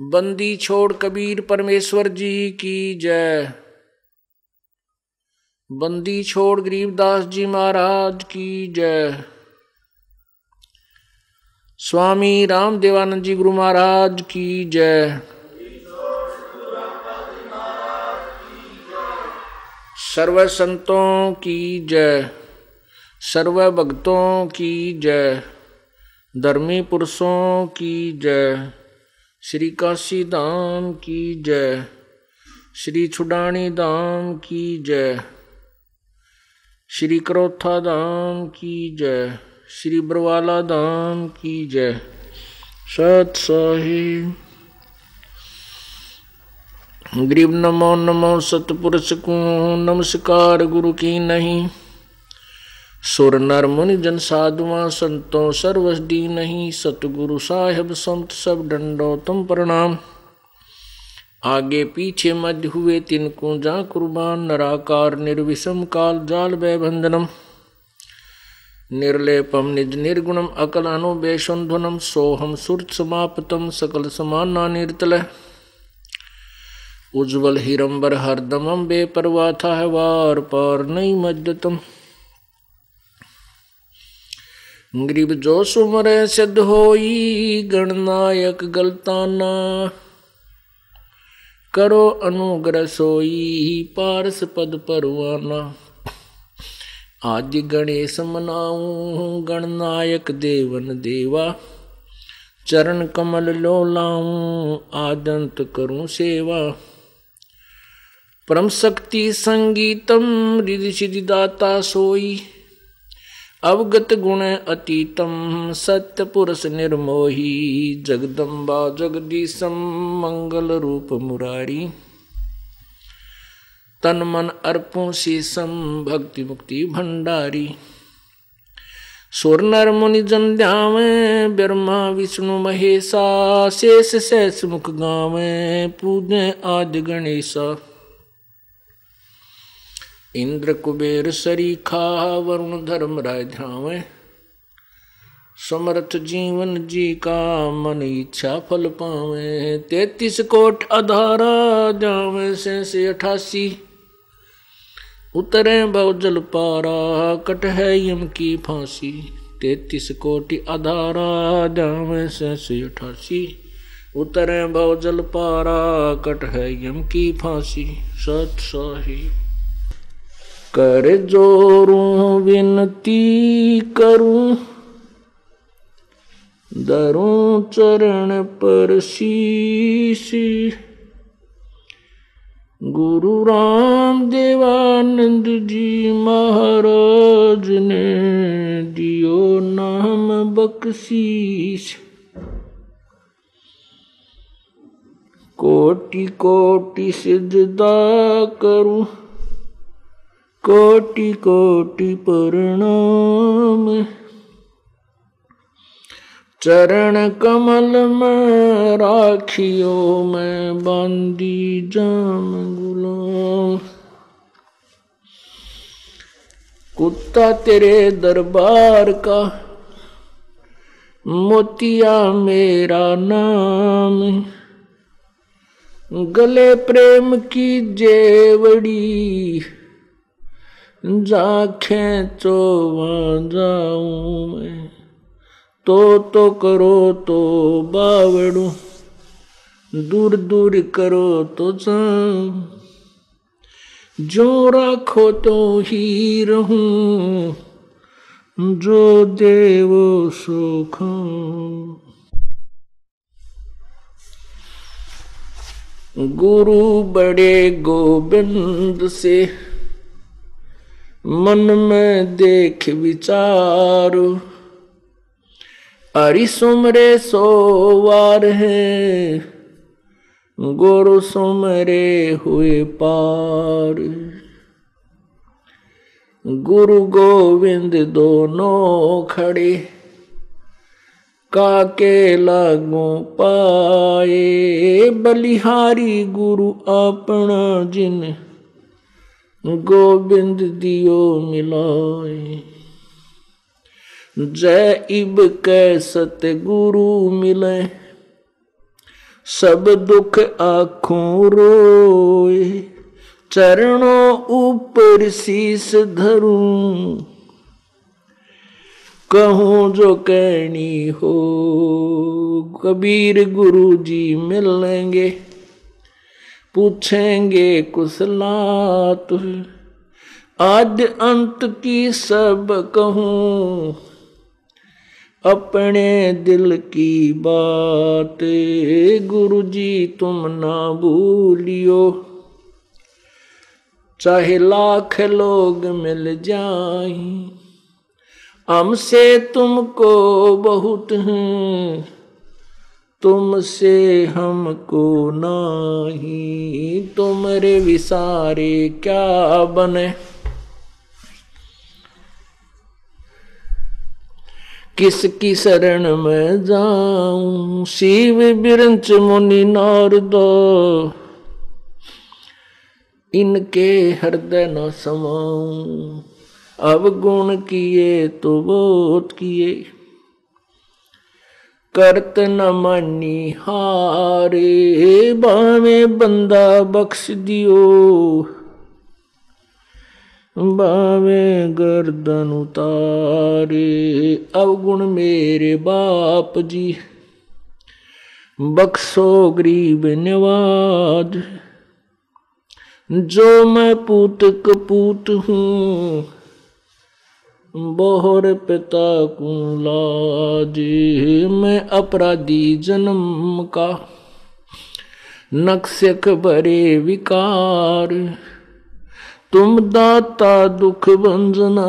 बंदी छोड़ कबीर परमेश्वर जी की जय। बंदी छोड़ गरीबदास जी महाराज की जय। स्वामी राम देवानंद जी गुरु महाराज की जय। सर्व संतों की जय। सर्व भक्तों की जय। धर्मी पुरुषों की जय। श्री काशी धाम की जय। श्री छुडानी धाम की जय। श्री करोथा धाम की जय। श्री बरवाला धाम की जय। सत साहिब गरीब नमो नमो सतपुरुष को नमस्कार गुरु की नहीं। सुर नर मुनि जन साधुआ संतों सर्वस दी नहीं सतगुरु साहेब संत सब डंडो तुम प्रणाम आगे पीछे मध्य हुए तिनको जा कुर्बान नराकार निर्विषम काल जाल बंधनम निर्लेपम निज निर्गुणम अकल अनुबेशुंधुनम सोहम सुरत समाप्तम सकल समाना निर्तल उज्ज्वल हिरंबर हरदमम बेपरवा था वार पार नहीं मज्जतम ग्रीब जो सुमर सिद्ध होई, गणनायक गलताना। करो अनुग्रह सोई, पारस पद परवाना। आज गणेश मनाऊं, गणनायक देवन देवा। चरण कमल लो लाऊं आदंत करूँ सेवा। परम शक्ति संगीतम, रिधि सिद्धि सोई। अवगत गुण अतीतम सत्य पुरुष निर्मोही, जगदम्बा जगदीशम, मंगल रूप मुरारी। तन मन अर्पों शीसम भक्ति मुक्ति भंडारी। सुर नर मुनि जन ध्यावे, ब्रह्मा, विष्णु, महेशा, शेष शेष मुख गावे पूजे आदि गणेशा। इंद्र कुबेर सरीखा वरुण धर्म राय समर्थ जीवन जी का मन इच्छा फल पावे। तैतीस कोट अधारा जावे से से अठासी। उतरे बहुजल पारा कट है यम की फांसी। तैतीस कोटि अधारा जावे से से अठासी। उतरे बहुजल पारा कट है यम की फांसी। सत साहिब। कर जोरूं विनती करूँ। दरूं चरण पर शीश। गुरु राम देवानंद जी महाराज ने दियो नाम बख्शीश। कोटि कोटि सिजदा करूँ। कोटि कोटि प्रणाम। चरण कमल में राखियो मैं बांदी जाम गुलाम। कुत्ता तेरे दरबार का, मोतिया मेरा नाम। गले प्रेम की जेवड़ी जाखे तो जाऊँ मैं। तो तो करो तो बावड़ू, दूर दूर करो तो जाऊँ। जो राखो तो ही रहूँ, जो देव सुख गुरु बड़े गोविंद से मन में देख विचार। अरि सुमरे सोवार है, गुरु सुमरे हुए पार। गुरु गोविंद दोनों खड़े, काके लागू पाए। बलिहारी गुरु अपना जिन गोविंद दियो मिलाए। जय इब कै सत गुरु मिले, सब दुख आखों रोए। चरणों ऊपर शीस धरूं, कहूँ जो कहनी हो। कबीर गुरु जी मिलेंगे पूछेंगे कुशलात आद्य अंत की सब कहूँ, अपने दिल की बात। गुरु जी तुम ना भूलियो। चाहे लाख लोग मिल जाए हमसे तुमको बहुत हैं। तुमसे हमको नहीं तुमरे विसारे क्या बने? किसकी शरण में जाऊँ? शिव बिरंच मुनि नारदो। इनके हृदय न समाऊं। अब गुण किए तो बोध किए। करत न मानी हारे बामे बंदा बख्श दियो। बावे गर्दन उतारे, अवगुण मेरे बाप जी। बख्शो गरीब निवाज, जो मैं पूत कपूत हूँ बोहर पिता को लाज मैं अपराधी जन्म का। नक्शक बरे विकार। तुम दाता दुख बंजना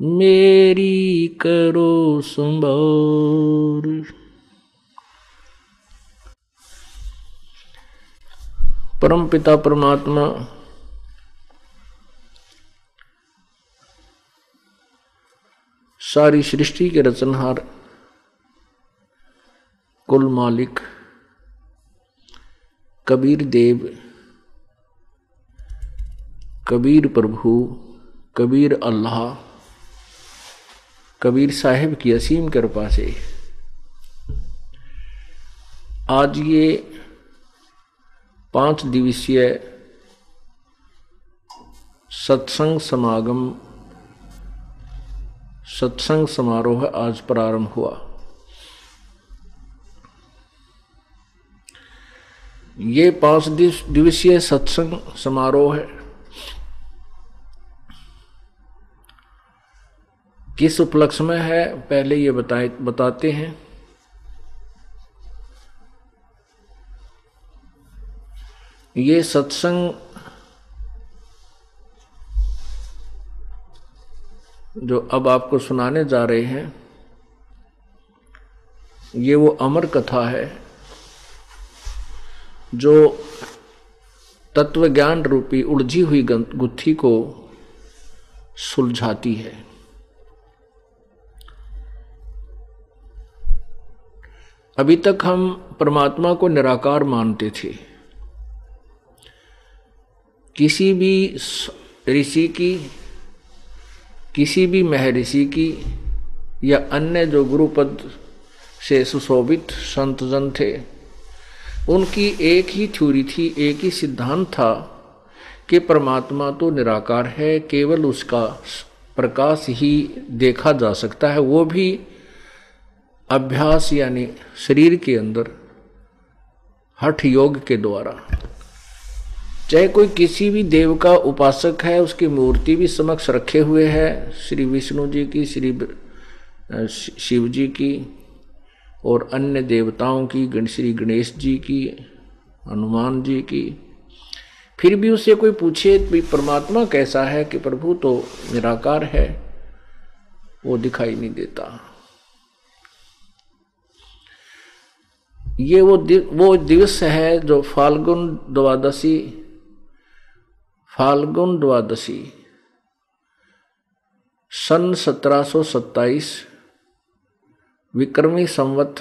मेरी करो संभार परम पिता परमात्मा सारी सृष्टि के रचनहार कुल मालिक कबीर देव, कबीर प्रभु, कबीर अल्लाह, कबीर साहेब की असीम कृपा से आज ये पाँच दिवसीय सत्संग समागम सत्संग समारोह आज प्रारंभ हुआ। ये पाँच दिवसीय सत्संग समारोह है। किस उपलक्ष्य में है, पहले ये बताए बताते हैं। ये सत्संग जो अब आपको सुनाने जा रहे हैं, ये वो अमर कथा है, जो तत्व ज्ञान रूपी उलझी हुई गुत्थी को सुलझाती है। अभी तक हम परमात्मा को निराकार मानते थे। किसी भी ऋषि की किसी भी महर्षि की या अन्य जो गुरुपद से सुशोभित संत जन थे, उनकी एक ही थ्योरी थी, एक ही सिद्धांत था कि परमात्मा तो निराकार है, केवल उसका प्रकाश ही देखा जा सकता है। वो भी अभ्यास यानी शरीर के अंदर, हठ योग के द्वारा। चाहे कोई किसी भी देव का उपासक है उसकी मूर्ति भी समक्ष रखे हुए है श्री विष्णु जी की श्री शिव जी की और अन्य देवताओं की गण श्री गणेश जी की हनुमान जी की। फिर भी उससे कोई पूछे भी परमात्मा कैसा है कि प्रभु तो निराकार है वो दिखाई नहीं देता। ये वो दिव, वो दिवस है जो फाल्गुन द्वादशी फाल्गुन द्वादशी, सन 1727 विक्रमी संवत,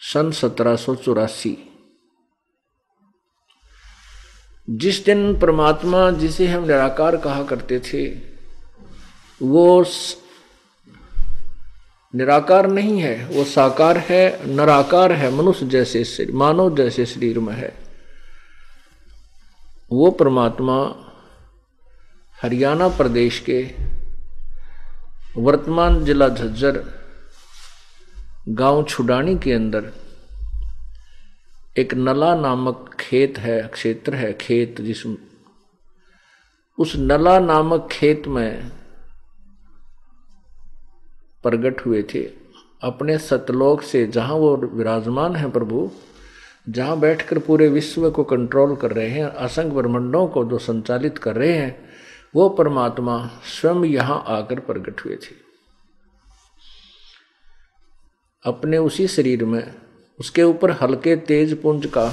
सन सत्रह जिस दिन परमात्मा जिसे हम निराकार कहा करते थे, वो निराकार नहीं है, वो साकार है, नराकार है, मनुष्य जैसे मानव जैसे शरीर में है। वो परमात्मा हरियाणा प्रदेश के वर्तमान जिला झज्जर गाँव छुडानी के अंदर एक नला नामक खेत है, क्षेत्र है, खेत जिसमें उस नला नामक खेत में प्रकट हुए थे। अपने सतलोक से जहाँ वो विराजमान है प्रभु जहाँ बैठकर पूरे विश्व को कंट्रोल कर रहे हैं असंग ब्रह्मंडों को जो संचालित कर रहे हैं, वो परमात्मा स्वयं यहाँ आकर प्रकट हुए थे। अपने उसी शरीर में, उसके ऊपर हल्के तेज पुंज का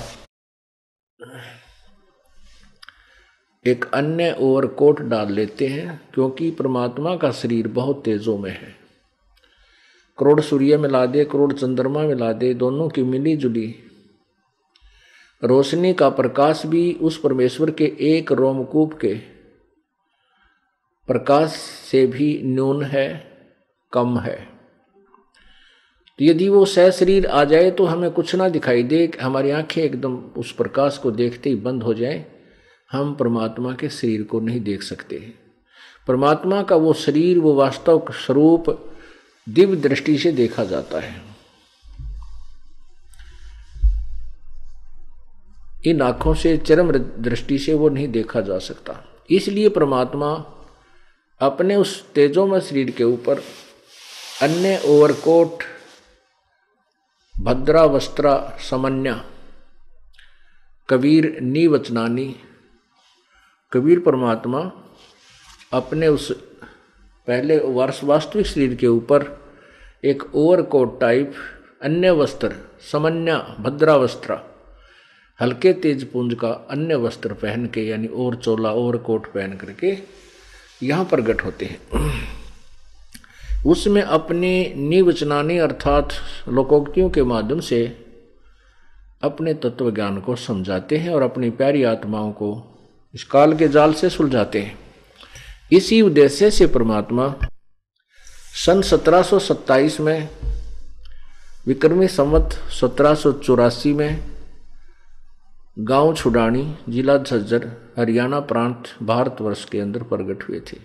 एक अन्य ओवर कोट डाल लेते हैं, क्योंकि परमात्मा का शरीर बहुत तेजों में है। करोड़ सूर्य मिला दे, करोड़ चंद्रमा मिला दे, दोनों की मिली जुली रोशनी का प्रकाश भी उस परमेश्वर के एक रोमकूप के प्रकाश से भी न्यून है, कम है। तो यदि वो सह शरीर आ जाए तो हमें कुछ ना दिखाई दे, हमारी आँखें एकदम उस प्रकाश को देखते ही बंद हो जाए, हम परमात्मा के शरीर को नहीं देख सकते। परमात्मा का वो शरीर, वो वास्तव स्वरूप दिव्य दृष्टि से देखा जाता है। इन आँखों से, चरम दृष्टि से वो नहीं देखा जा सकता। इसलिए परमात्मा अपने उस तेजोमय शरीर के ऊपर अन्य ओवरकोट, भद्रा वस्त्रा, समन्या, कबीर नीवचनानी, कबीर परमात्मा अपने उस पहले वर्ष वास्तविक शरीर के ऊपर एक ओवरकोट टाइप, अन्य वस्त्र, समन्या, भद्रा वस्त्र हल्के तेज पुंज का अन्य वस्त्र पहन के, यानी और चोला, और कोट पहन करके यहाँ प्रकट होते हैं। उसमें अपनी निवचनानी अर्थात लोकोक्तियों के माध्यम से अपने तत्व ज्ञान को समझाते हैं और अपनी प्यारी आत्माओं को इस काल के जाल से सुलझाते हैं। इसी उद्देश्य से परमात्मा सन 1727 में, विक्रमी संवत सत्रह में गाँव छुडानी जिला झज्जर, हरियाणा प्रांत भारतवर्ष के अंदर प्रकट हुए थे।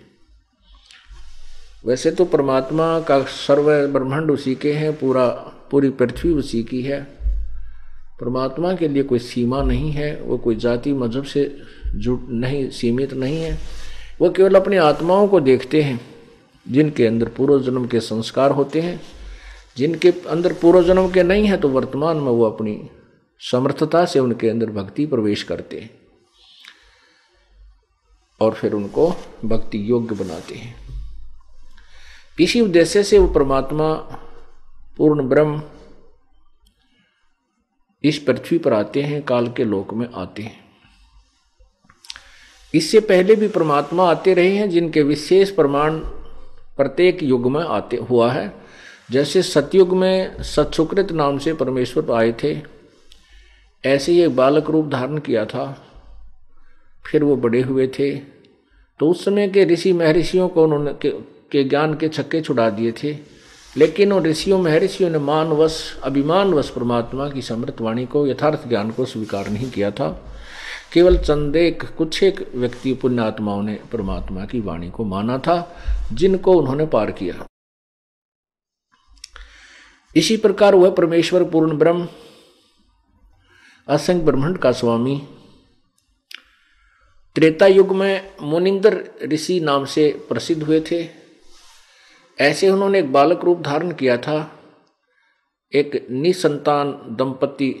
वैसे तो परमात्मा का सर्व ब्रह्मांड उसी के हैं, पूरा, पूरी पृथ्वी उसी की है। परमात्मा के लिए कोई सीमा नहीं है, वो कोई जाति मज़हब से जुट नहीं, सीमित नहीं है। वो केवल अपनी आत्माओं को देखते हैं, जिनके अंदर पूर्व जन्म के संस्कार होते हैं। जिनके अंदर पूर्व जन्म के नहीं है तो वर्तमान में वो अपनी समर्थता से उनके अंदर भक्ति प्रवेश करते हैं और फिर उनको भक्ति योग्य बनाते हैं। इसी उद्देश्य से वो परमात्मा पूर्ण ब्रह्म इस पृथ्वी पर आते हैं, काल के लोक में आते हैं। इससे पहले भी परमात्मा आते रहे हैं, जिनके विशेष प्रमाण प्रत्येक युग में आते हुआ है। जैसे सतयुग में सत्सुकृत नाम से परमेश्वर आए थे ऐसे ही एक बालक रूप धारण किया था। फिर वो बड़े हुए थे तो उस समय के ऋषि महर्षियों को उन्होंने के के ज्ञान के छक्के छुड़ा दिए थे। लेकिन उन ऋषियों महर्षियों ने मानवश, अभिमानवश परमात्मा की समृत वाणी को यथार्थ ज्ञान को स्वीकार नहीं किया था। केवल चंद एक कुछ एक व्यक्ति पुण्यात्माओं ने परमात्मा की वाणी को माना था, जिनको उन्होंने पार किया। इसी प्रकार वह परमेश्वर पूर्ण ब्रह्म असंख्य ब्रह्मांड का स्वामी। त्रेता युग में मुनिंदर ऋषि नाम से प्रसिद्ध हुए थे। ऐसे उन्होंने एक बालक रूप धारण किया था। एक निसंतान दंपति,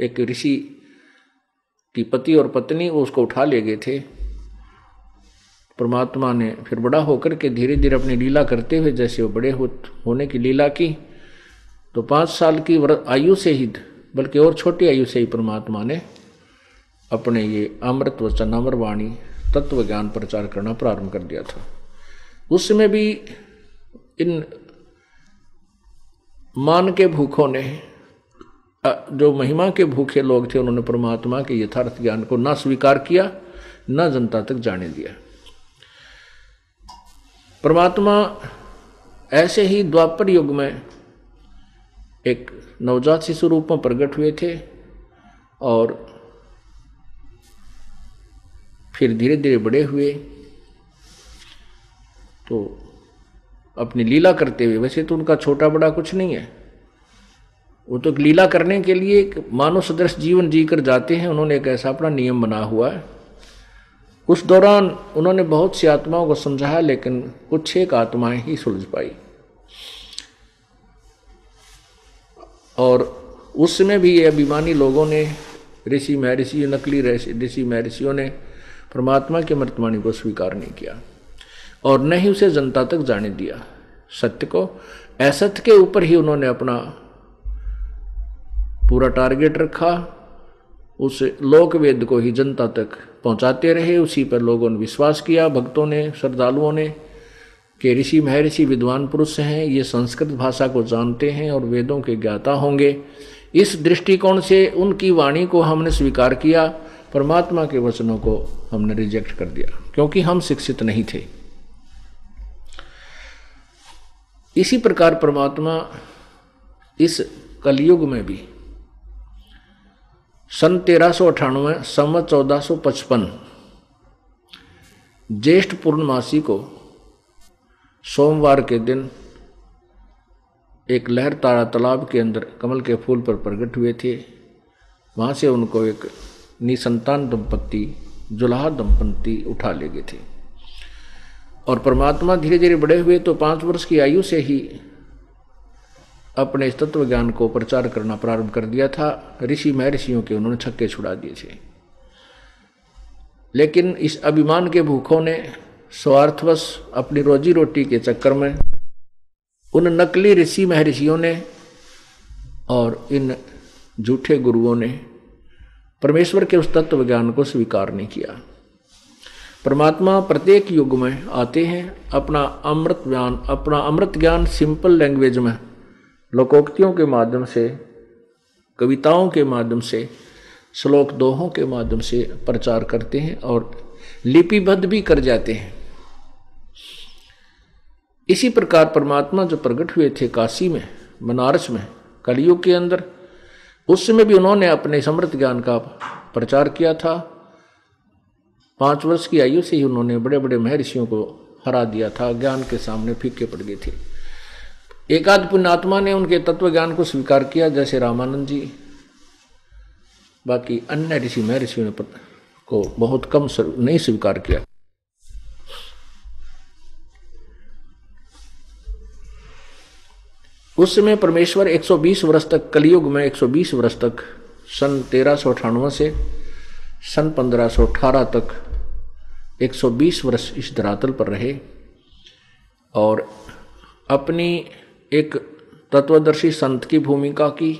एक ऋषि की पति और पत्नी, वो उसको उठा ले गए थे। परमात्मा ने फिर बड़ा होकर के धीरे धीरे अपनी लीला करते हुए, जैसे वो बड़े होने की लीला की तो पाँच साल की आयु से ही बल्कि और छोटी आयु से ही परमात्मा ने अपने ये अमृत वचन, अमर वाणी, तत्व ज्ञान प्रचार करना प्रारंभ कर दिया था। उस समय भी इन मान के भूखों ने जो महिमा के भूखे लोग थे, उन्होंने परमात्मा के यथार्थ ज्ञान को ना स्वीकार किया, न जनता तक जाने दिया। परमात्मा ऐसे ही द्वापर युग में एक नवजात शिशु रूप में प्रकट हुए थे और फिर धीरे धीरे बड़े हुए। तो अपनी लीला करते हुए, वैसे तो उनका छोटा बड़ा कुछ नहीं है। वो तो लीला करने के लिए एक मानव सदृश जीवन जीकर जाते हैं। उन्होंने एक ऐसा अपना नियम बना हुआ है। उस दौरान उन्होंने बहुत सी आत्माओं को समझाया, लेकिन कुछ एक आत्माएँ ही सुलझ पाई। और उसमें भी ये अभिमानी लोगों ने, ऋषि महर्षि, नकली ऋषि महर्षियों ने परमात्मा के मृतवाणी को स्वीकार नहीं किया और न ही उसे जनता तक जाने दिया। सत्य को, असत्य के ऊपर ही उन्होंने अपना पूरा टारगेट रखा। उस लोक वेद को ही जनता तक पहुंचाते रहे, उसी पर लोगों ने विश्वास किया, भक्तों ने, श्रद्धालुओं ने कि ऋषि महर्षि विद्वान पुरुष हैं, ये संस्कृत भाषा को जानते हैं और वेदों के ज्ञाता होंगे। इस दृष्टिकोण से उनकी वाणी को हमने स्वीकार किया, परमात्मा के वचनों को हमने रिजेक्ट कर दिया, क्योंकि हम शिक्षित नहीं थे। इसी प्रकार परमात्मा इस कलयुग में भी सन तेरह सौ अठानवे संवत चौदह सौ पचपन, ज्येष्ठ पूर्णमासी को सोमवार के दिन एक लहर तारा तालाब के अंदर कमल के फूल पर प्रकट हुए थे। वहाँ से उनको एक निसंतान दंपत्ति, जुलाहा दंपत्ति उठा ले गए थे। और परमात्मा धीरे धीरे बड़े हुए तो पाँच वर्ष की आयु से ही अपने इस तत्व ज्ञान को प्रचार करना प्रारंभ कर दिया था। ऋषि महर्षियों के उन्होंने छक्के छुड़ा दिए थे। लेकिन इस अभिमान के भूखों ने स्वार्थवश अपनी रोजी रोटी के चक्कर में उन नकली ऋषि महर्षियों ने और इन झूठे गुरुओं ने परमेश्वर के उस तत्व ज्ञान को स्वीकार नहीं किया। परमात्मा प्रत्येक युग में आते हैं, अपना अमृत ज्ञान, अपना अमृत ज्ञान सिंपल लैंग्वेज में, लोकोक्तियों के माध्यम से, कविताओं के माध्यम से, श्लोक दोहों के माध्यम से प्रचार करते हैं और लिपिबद्ध भी कर जाते हैं। इसी प्रकार परमात्मा जो प्रकट हुए थे काशी में, बनारस में कलयुग के अंदर, उस समय भी उन्होंने अपने समृद्ध ज्ञान का प्रचार किया था। पाँच वर्ष की आयु से ही उन्होंने बड़े बड़े महर्षियों को हरा दिया था, ज्ञान के सामने फीके पड़ गए थे। एकाध पुण्यात्मा ने उनके तत्व ज्ञान को स्वीकार किया, जैसे रामानंद जी। बाकी अन्य ऋषि महर्षियों ने को बहुत कम नहीं स्वीकार किया। उस समय परमेश्वर 120 वर्ष तक, कलयुग में 120 वर्ष तक, सन तेरह से सन 1518 तक 120 वर्ष इस धरातल पर रहे और अपनी एक तत्वदर्शी संत की भूमिका की,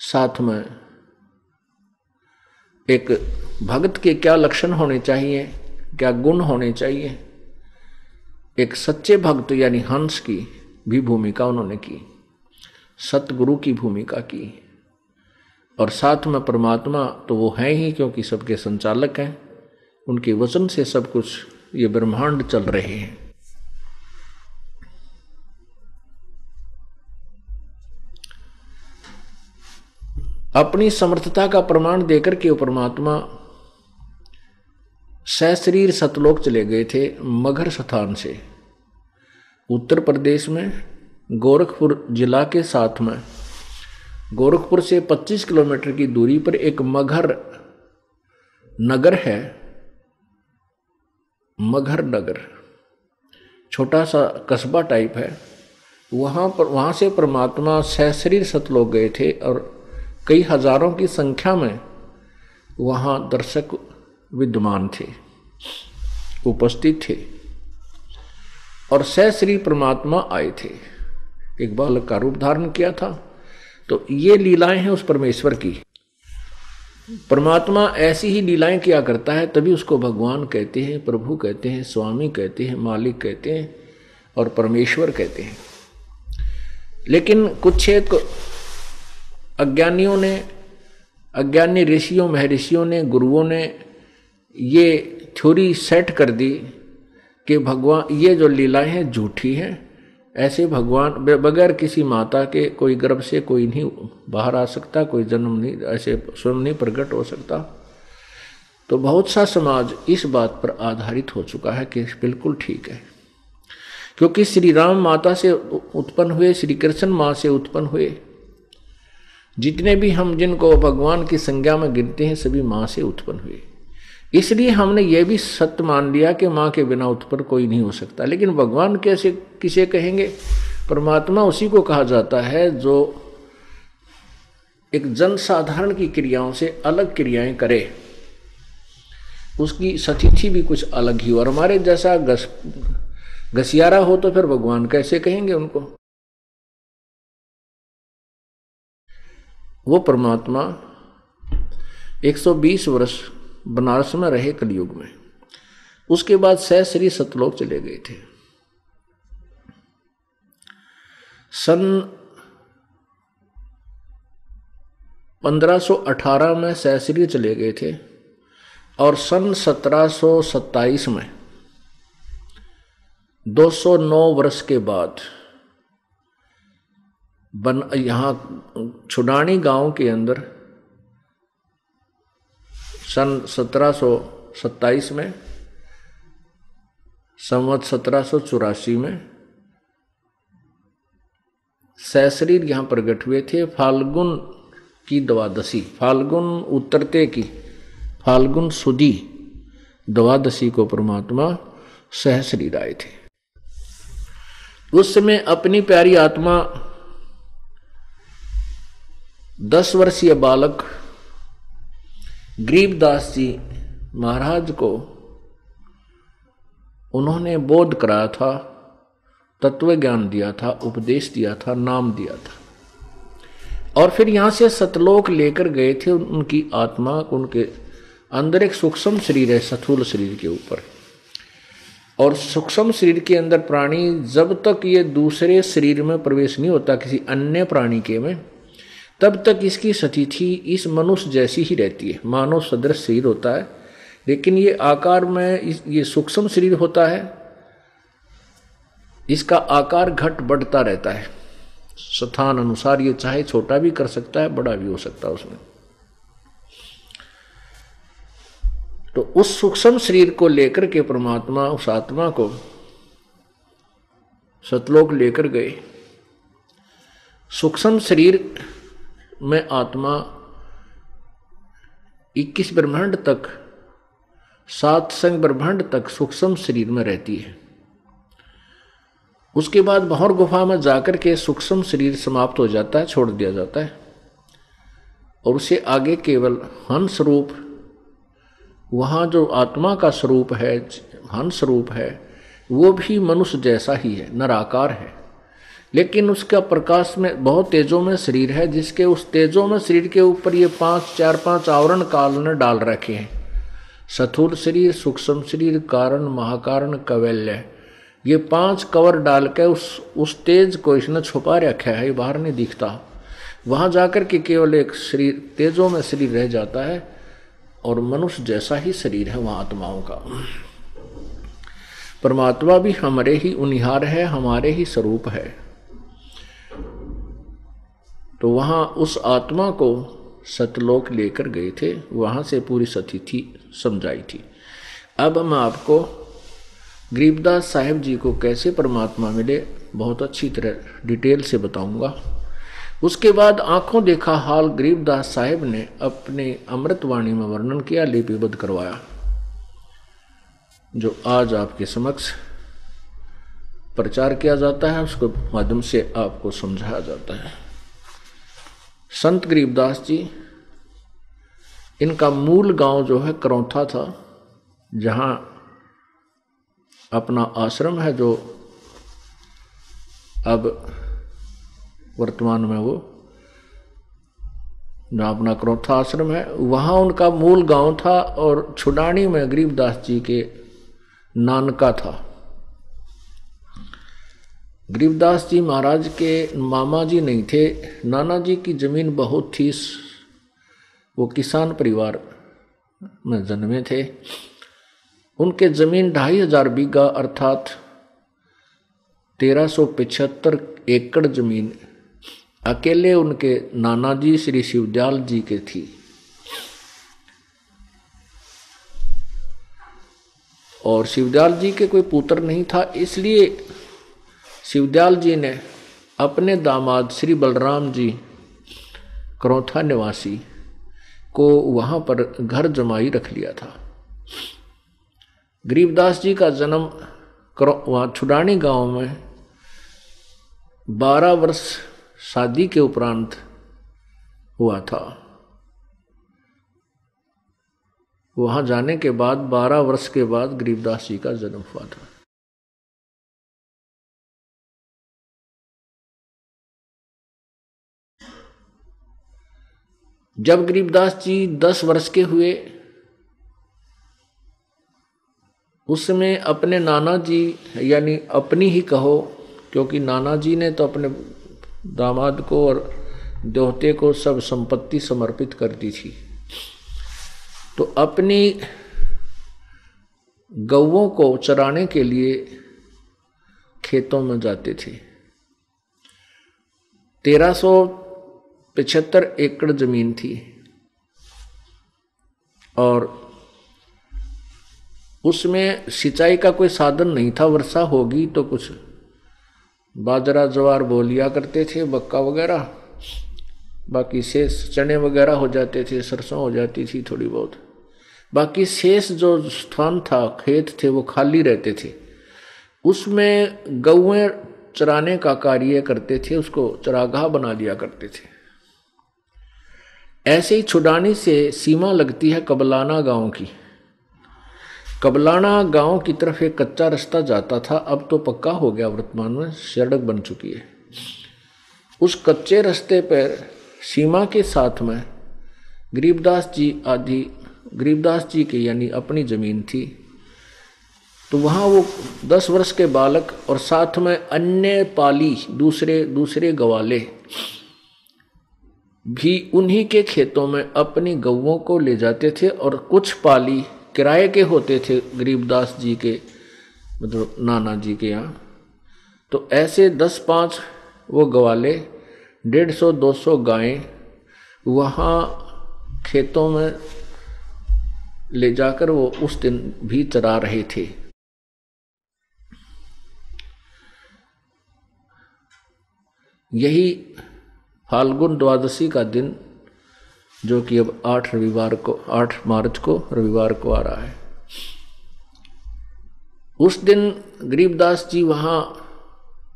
साथ में एक भक्त के क्या लक्षण होने चाहिए, क्या गुण होने चाहिए, एक सच्चे भक्त यानी हंस की भी भूमिका उन्होंने की सतगुरु की भूमिका की और साथ में परमात्मा तो वो हैं ही, क्योंकि सबके संचालक हैं। उनके वचन से सब कुछ ये ब्रह्मांड चल रहे हैं। अपनी समर्थता का प्रमाण देकर के परमात्मा सशरीर सतलोक चले गए थे मगर स्थान से। उत्तर प्रदेश में, गोरखपुर जिला के साथ में। गोरखपुर से 25 किलोमीटर की दूरी पर एक मगर नगर है। मगर नगर, छोटा सा कस्बा टाइप है। वहाँ पर, वहाँ से परमात्मा सहशरीर सतलोक गए थे और कई हज़ारों की संख्या में वहाँ दर्शक विद्यमान थे, उपस्थित थे। और सहश्री परमात्मा आए थे। एक बालक का रूप धारण किया था। तो ये लीलाएँ हैं उस परमेश्वर की। परमात्मा ऐसी ही लीलाएँ किया करता है, तभी उसको भगवान कहते हैं, प्रभु कहते हैं, स्वामी कहते हैं, मालिक कहते हैं और परमेश्वर कहते हैं। लेकिन कुछ एक अज्ञानियों ने, अज्ञानी ऋषियों, महर्षियों ने, गुरुओं ने ये थ्योरी सेट कर दी कि भगवान, ये जो लीलाएँ हैं, झूठी हैं। ऐसे भगवान बगैर किसी माता के, कोई गर्भ से कोई नहीं, बाहर आ सकता, कोई जन्म नहीं, ऐसे स्वयं नहीं प्रकट हो सकता। तो बहुत सा समाज इस बात पर आधारित हो चुका है कि बिल्कुल ठीक है। क्योंकि श्री राम माता से उत्पन्न हुए, श्री कृष्ण माँ से उत्पन्न हुए। जितने भी हम, जिनको भगवान की संज्ञा में गिनते हैं, सभी माँ से उत्पन्न हुए। इसलिए हमने ये भी सत्य मान लिया कि माँ के बिना उत्पन्न कोई नहीं हो सकता। लेकिन भगवान कैसे, किसे कहेंगे? परमात्मा उसी को कहा जाता है जो एक जनसाधारण की क्रियाओं से अलग क्रियाएँ करे। उसकी सतिथि भी कुछ अलग ही हो। और हमारे जैसा घस घसियारा हो तो फिर भगवान कैसे कहेंगे उनको? वो परमात्मा 120 वर्ष बनारस में रहे कलयुग में। उसके बाद सहश्री सतलोक चले गए थे। सन 1518 में सहश्री चले गए थे और सन 1727 में 209 वर्ष के बाद बन यहाँ छुडानी गाँव के अंदर सन 1727 में, संवत सत्रह में सैशरीर यहाँ प्रकट हुए थे। फाल्गुन की द्वादशी, फाल्गुन उत्तरते की, फाल्गुन सुदी द्वादशी को परमात्मा सहशरीर आए थे। उस समय अपनी प्यारी आत्मा, दस वर्षीय बालक गरीबदास जी महाराज को उन्होंने बोध कराया था तत्व ज्ञान दिया था, उपदेश दिया था, नाम दिया था। और फिर यहाँ से सतलोक लेकर गए थे उनकी आत्मा उनके अंदर एक सूक्ष्म शरीर है, सथूल शरीर के ऊपर। और सूक्ष्म शरीर के अंदर प्राणी जब तक ये दूसरे शरीर में प्रवेश नहीं होता, किसी अन्य प्राणी के में तब तक इसकी स्थिति इस मनुष्य जैसी ही रहती है। मानव सदृश शरीर होता है, लेकिन ये आकार में इस, ये सूक्ष्म शरीर होता है, इसका आकार घट बढ़ता रहता है। स्थान अनुसार ये चाहे छोटा भी कर सकता है, बड़ा भी हो सकता है उसमें। तो उस सूक्ष्म शरीर को लेकर के परमात्मा, उस आत्मा को सतलोक लेकर गए। सूक्ष्म शरीर में आत्मा 21 ब्रह्मांड तक, सात संग ब्रह्मांड तक सूक्ष्म शरीर में रहती है। उसके बाद भौर गुफा में जाकर के सूक्ष्म शरीर समाप्त हो जाता है, छोड़ दिया जाता है। और उसे आगे केवल हंस रूप, वहाँ जो आत्मा का स्वरूप है, हंस रूप है, वो भी मनुष्य जैसा ही है, नराकार है। लेकिन उसका प्रकाश में बहुत तेजों में शरीर है, जिसके उस तेजों में शरीर के ऊपर ये पाँच, चार पाँच आवरण काल ने डाल रखे हैं। सथुर शरीर, सूक्ष्म शरीर, कारण, महाकारण, कवैल्य। ये पाँच कवर डाल के उस उस तेज को इसने छुपा रखा है, ये बाहर नहीं दिखता। वहाँ जाकर के केवल एक शरीर, तेजों में शरीर रह जाता है, और मनुष्य जैसा ही शरीर है वहाँ आत्माओं का। परमात्मा भी हमारे ही उनिहार है, हमारे ही स्वरूप है। तो वहाँ उस आत्मा को सतलोक लेकर गए थे। वहाँ से पूरी सतिथि समझाई थी। अब मैं आपको गरीबदास साहेब जी को कैसे परमात्मा मिले, बहुत अच्छी तरह डिटेल से बताऊँगा। उसके बाद आँखों देखा हाल गरीबदास साहेब ने अपने अमृतवाणी में वर्णन किया, लिपिबद्ध करवाया। जो आज आपके समक्ष प्रचार किया जाता है, उसके माध्यम से आपको समझाया जाता है। संत गरीबदास जी, इनका मूल गाँव जो है करौथा था, जहाँ अपना आश्रम है जो अब वर्तमान में वो जो अपना क्रोथा आश्रम है, वहाँ उनका मूल गाँव था और छुडानी में गरीबदास जी के नानका था। गरीबदास जी महाराज के मामा जी नहीं थे, नाना जी की ज़मीन बहुत थी, वो किसान परिवार में जन्मे थे। उनके ज़मीन ढाई हज़ार बीघा अर्थात तेरह सौ पिछहत्तर एकड़ ज़मीन अकेले उनके नाना जी, श्री शिवदयाल जी के थी। और शिवदयाल जी के कोई पुत्र नहीं था, इसलिए शिवदयाल जी ने अपने दामाद श्री बलराम जी करौथा निवासी को वहाँ पर घर जमाई रख लिया था। गरीबदास जी का जन्म वहाँ छुडानी गाँव में बारह वर्ष शादी के उपरांत हुआ था। वहाँ जाने के बाद बारह वर्ष के बाद गरीबदास जी का जन्म हुआ था। जब गरीबदास जी दस वर्ष के हुए, उसमें अपने नाना जी, यानी अपनी ही कहो, क्योंकि नाना जी ने तो अपने दामाद को और देवते को सब संपत्ति समर्पित कर दी थी। तो अपनी गौवों को चराने के लिए खेतों में जाते थे। तेरह सौ पिछहत्तर एकड़ ज़मीन थी। और उसमें सिंचाई का कोई साधन नहीं था, वर्षा होगी तो कुछ। बाजरा, जवार बो लिया करते थे बक्का वगैरह। बाकी शेष चने वगैरह हो जाते थे, सरसों हो जाती थी थोड़ी बहुत। बाकी शेष जो स्थान था, खेत थे, वो खाली रहते थे। उसमें गौएँ चराने का कार्य करते थे, उसको चरागाह बना दिया करते थे। ऐसे ही छुडानी से सीमा लगती है कबलाना गाँव की। कबलाना गाँव की तरफ़ एक कच्चा रास्ता जाता था, अब तो पक्का हो गया, वर्तमान में सड़क बन चुकी है। उस कच्चे रास्ते पर सीमा के साथ में गरीबदास जी आदि, गरीबदास जी की यानी अपनी ज़मीन थी। तो वहाँ वो दस वर्ष के बालक और साथ में अन्य पाली, दूसरे दूसरे गवाले भी उन्हीं के खेतों में अपनी गौवों को ले जाते थे और कुछ पाली किराए के होते थे गरीबदास जी के मतलब नाना जी के यहाँ। तो ऐसे दस पाँच वो ग्वाले, डेढ़ सौ, दो सौ गायें वहाँ खेतों में ले जाकर वो उस दिन भी चरा रहे थे। यही फाल्गुन द्वादशी का दिन, जो कि अब आठ रविवार को, आठ मार्च को, रविवार को आ रहा है। उस दिन गरीबदास जी वहाँ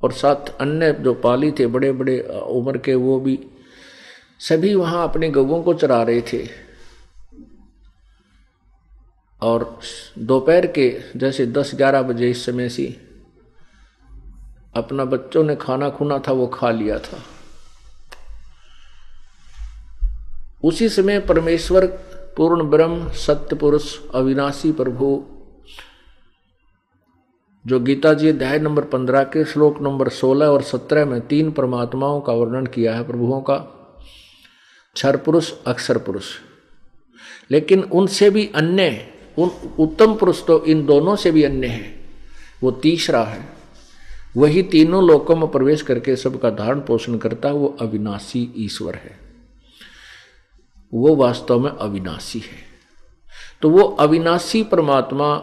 और साथ अन्य जो पाली थे बड़े बड़े उम्र के, वो भी सभी वहाँ अपने गवों को चरा रहे थे। और दोपहर के जैसे दस ग्यारह बजे इस समय से अपना बच्चों ने खाना खुना था, वो खा लिया था। उसी समय परमेश्वर पूर्ण ब्रह्म सत्य पुरुष अविनाशी प्रभु, जो गीता जी अध्याय नंबर पंद्रह के श्लोक नंबर सोलह और सत्रह में तीन परमात्माओं का वर्णन किया है प्रभुओं का क्षर पुरुष, अक्षर पुरुष। लेकिन उनसे भी अन्य, उन उत्तम पुरुष तो इन दोनों से भी अन्य है। वो तीसरा है। वही तीनों लोकों में प्रवेश करके सबका धारण पोषण करता है। वो अविनाशी ईश्वर है। वो वास्तव में अविनाशी है। तो वो अविनाशी परमात्मा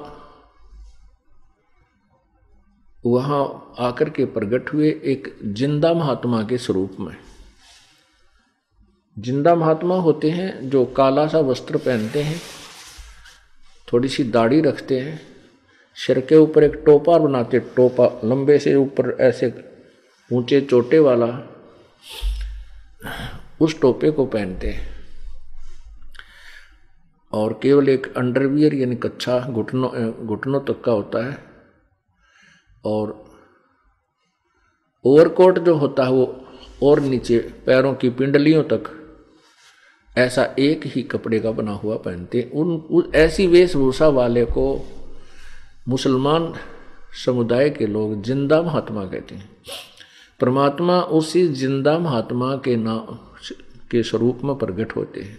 वहाँ आकर के प्रकट हुए एक ज़िंदा महात्मा के स्वरूप में। ज़िंदा महात्मा होते हैं, जो काला सा वस्त्र पहनते हैं, थोड़ी सी दाढ़ी रखते हैं, सिर के ऊपर एक टोपा बनाते, टोपा लंबे से ऊपर ऐसे ऊँचे चोटे वाला उस टोपे को पहनते हैं। और केवल एक अंडरवियर यानी कच्छा घुटनों घुटनों तक का होता है। और ओवरकोट जो होता है वो और नीचे पैरों की पिंडलियों तक ऐसा एक ही कपड़े का बना हुआ पहनते उन, ऐसी वेशभूषा वाले को मुसलमान समुदाय के लोग ज़िंदा महात्मा कहते हैं। परमात्मा उसी ज़िंदा महात्मा के नाम के स्वरूप में प्रकट होते हैं।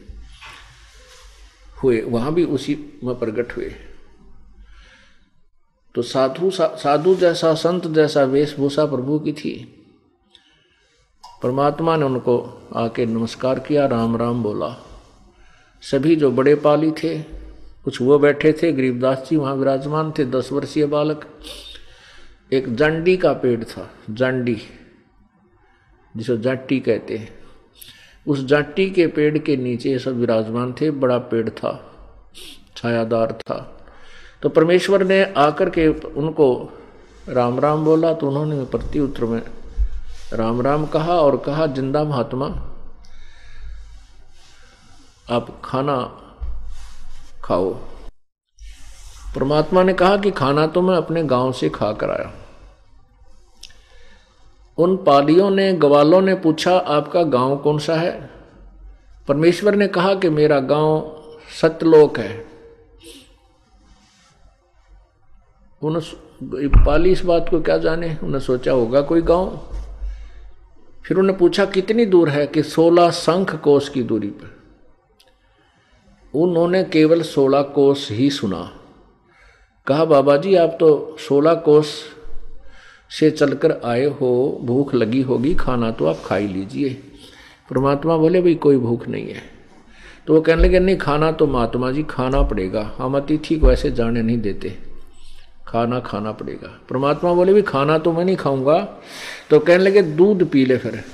हुए वहाँ भी उसी में प्रकट हुए। तो साधु सा, साधु जैसा संत जैसा वेशभूषा प्रभु की थी। परमात्मा ने उनको आके नमस्कार किया राम राम बोला। सभी जो बड़े पाली थे कुछ वो बैठे थे गरीबदास जी वहाँ विराजमान थे दस वर्षीय बालक। एक जंडी का पेड़ था जंडी जिसे जाटी कहते हैं। उस जाटी के पेड़ के नीचे सब विराजमान थे, बड़ा पेड़ था, छायादार था। तो परमेश्वर ने आकर के उनको राम राम बोला तो उन्होंने प्रति उत्तर में राम राम कहा और कहा, ज़िंदा महात्मा, आप खाना खाओ। परमात्मा ने कहा कि खाना तो मैं अपने गाँव से खा कर आया उन पालियों ने, गवालों ने पूछा, आपका गाँव कौन सा है? परमेश्वर ने कहा कि मेरा गाँव सतलोक है। पाली इस बात को क्या जाने? उन्हें सोचा, होगा कोई गाँव? फिर उन्हें पूछा, कितनी दूर है कि सोलह संख कोस की दूरी पर? उन्होंने केवल सोलह कोस ही सुना। कहा, बाबा जी, आप तो सोलह कोस से चलकर आए हो, भूख लगी होगी, खाना तो आप खा ही लीजिए। परमात्मा बोले, भाई, कोई भूख नहीं है। तो वो कहने लगे, नहीं, खाना तो महात्मा जी, खाना पड़ेगा। हम अतिथि को ऐसे जाने नहीं देते। खाना खाना पड़ेगा। परमात्मा बोले भी खाना तो मैं नहीं खाऊँगा। तो कहने लगे, दूध पी ले फिर।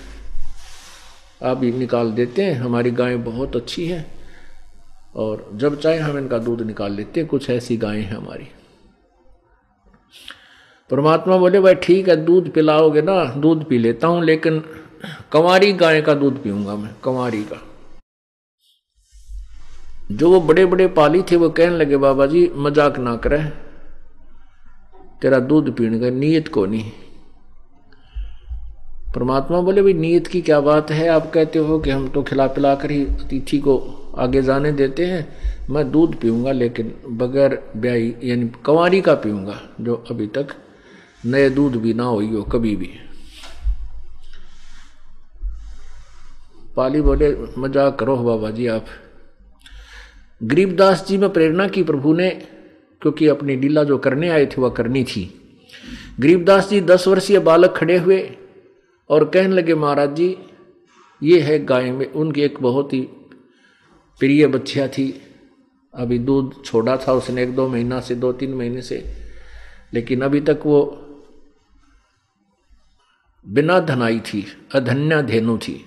आप निकाल देते हैं। हमारी गाय बहुत अच्छी है। और जब चाहे हम इनका दूध निकाल लेते हैं। कुछ ऐसी गायें हैं हमारी। परमात्मा बोले, भाई ठीक है, दूध पिलाओगे ना, दूध पी लेता हूँ, लेकिन कंवारी गाय का दूध पीऊँगा मैं, कंवारी का। जो वो बड़े बड़े पाली थे, वो कहने लगे, बाबा जी, मज़ाक ना करे, तेरा दूध पीने का नीयत को नहीं। परमात्मा बोले, भाई नीयत की क्या बात है? आप कहते हो कि हम तो खिला पिला कर ही अतिथि को आगे जाने देते हैं, मैं दूध पीऊँगा, लेकिन बगैर ब्याई, यानी कंवारी का पीऊँगा, जो अभी तक नए दूध भी ना हो, कभी भी। पाली बोले, मज़ाक करो बाबा जी आप। गरीबदास जी में प्रेरणा की प्रभु ने, क्योंकि अपनी लीला जो करने आए थे, वह करनी थी। गरीबदास जी दस वर्षीय बालक खड़े हुए और कहने लगे, महाराज जी, ये है गाय में, उनकी एक बहुत ही प्रिय बच्चिया थी। अभी दूध छोड़ा था उसने एक दो महीना से, दो तीन महीने से, लेकिन अभी तक वो बिना धनाई थी, अधन्या धेनु थी।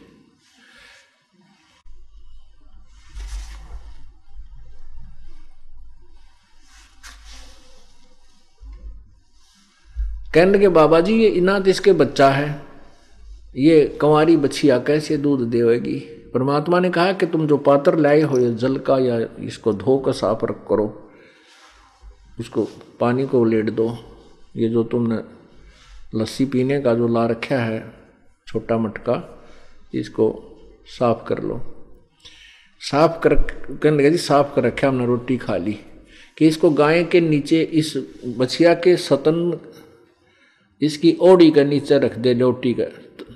कहने लगे बाबा जी ये इनात इसके बच्चा है। ये कंवारी बछिया कैसे दूध देवेगी? परमात्मा ने कहा कि तुम जो पात्र लाए हो, ये जल का या इसको धो साफ़ रख करो। इसको पानी को लेट दो। ये जो तुमने लस्सी पीने का जो ला रखा है, छोटा मटका, इसको साफ़ कर लो। साफ़ कर, कहने लगे जी, साफ़ कर रखा हमने रोटी खा ली। कि इसको गाय के नीचे, इस बछिया के सतन, इसकी ओड़ी के नीचे रख दे लोटी का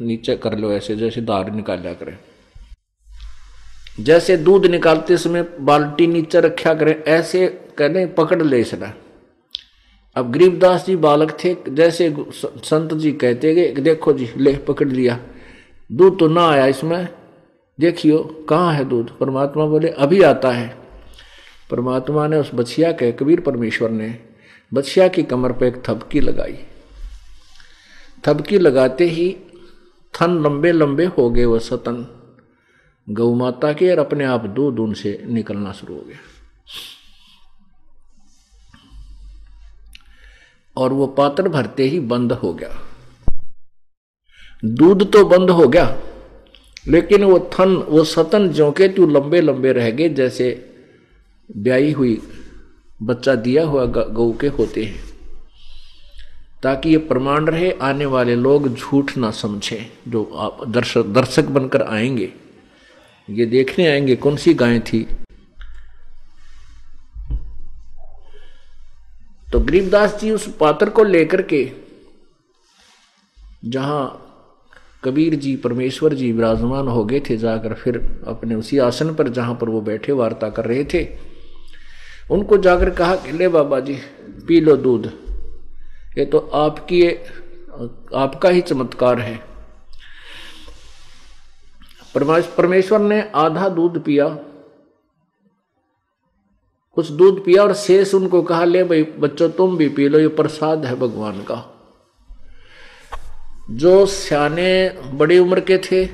नीचे कर लो ऐसे, जैसे दार निकाला करे। जैसे दूध निकालते समय बाल्टी नीचे रखा करे, ऐसे कहने पकड़ ले इसने। अब गरीबदास जी बालक थे, जैसे संत जी कहते गए देखो जी ले पकड़ लिया। दूध तो ना आया इसमें। देखियो, कहाँ है दूध? परमात्मा बोले, अभी आता है। परमात्मा ने उस बछिया के कबीर परमेश्वर ने, बछिया की कमर पर एक थपकी लगाई। थपकी लगाते ही थन लंबे लंबे हो गए वह सतन। गौ माता के और अपने आप दूध उनसे निकलना शुरू हो गया। और वो पात्र भरते ही बंद हो गया। दूध तो बंद हो गया, लेकिन वो थन, वो सतन जो के तू लंबे लंबे रह गए, जैसे ब्याई हुई बच्चा दिया हुआ गौ के होते हैं। ताकि ये प्रमाण रहे, आने वाले लोग झूठ ना समझे, जो आप दर्शक दर्शक बनकर आएँगे। ये देखने आएँगे, कौन सी गाय थी? तो गरीबदास जी उस पात्र को लेकर के, जहाँ कबीर जी, परमेश्वर जी विराजमान हो गए थे, जाकर फिर अपने उसी आसन पर जहाँ पर वो बैठे, वार्ता कर रहे थे, उनको जाकर कहा कि, ले बाबा जी, पी लो दूध। ये तो आपकी आपका ही चमत्कार है। परमेश्वर ने आधा दूध पिया कुछ दूध पिया और शेष उनको कहा, ले भाई, बच्चों, तुम भी पी लो, ये प्रसाद है भगवान का। जो सियाने बड़ी उम्र के थे,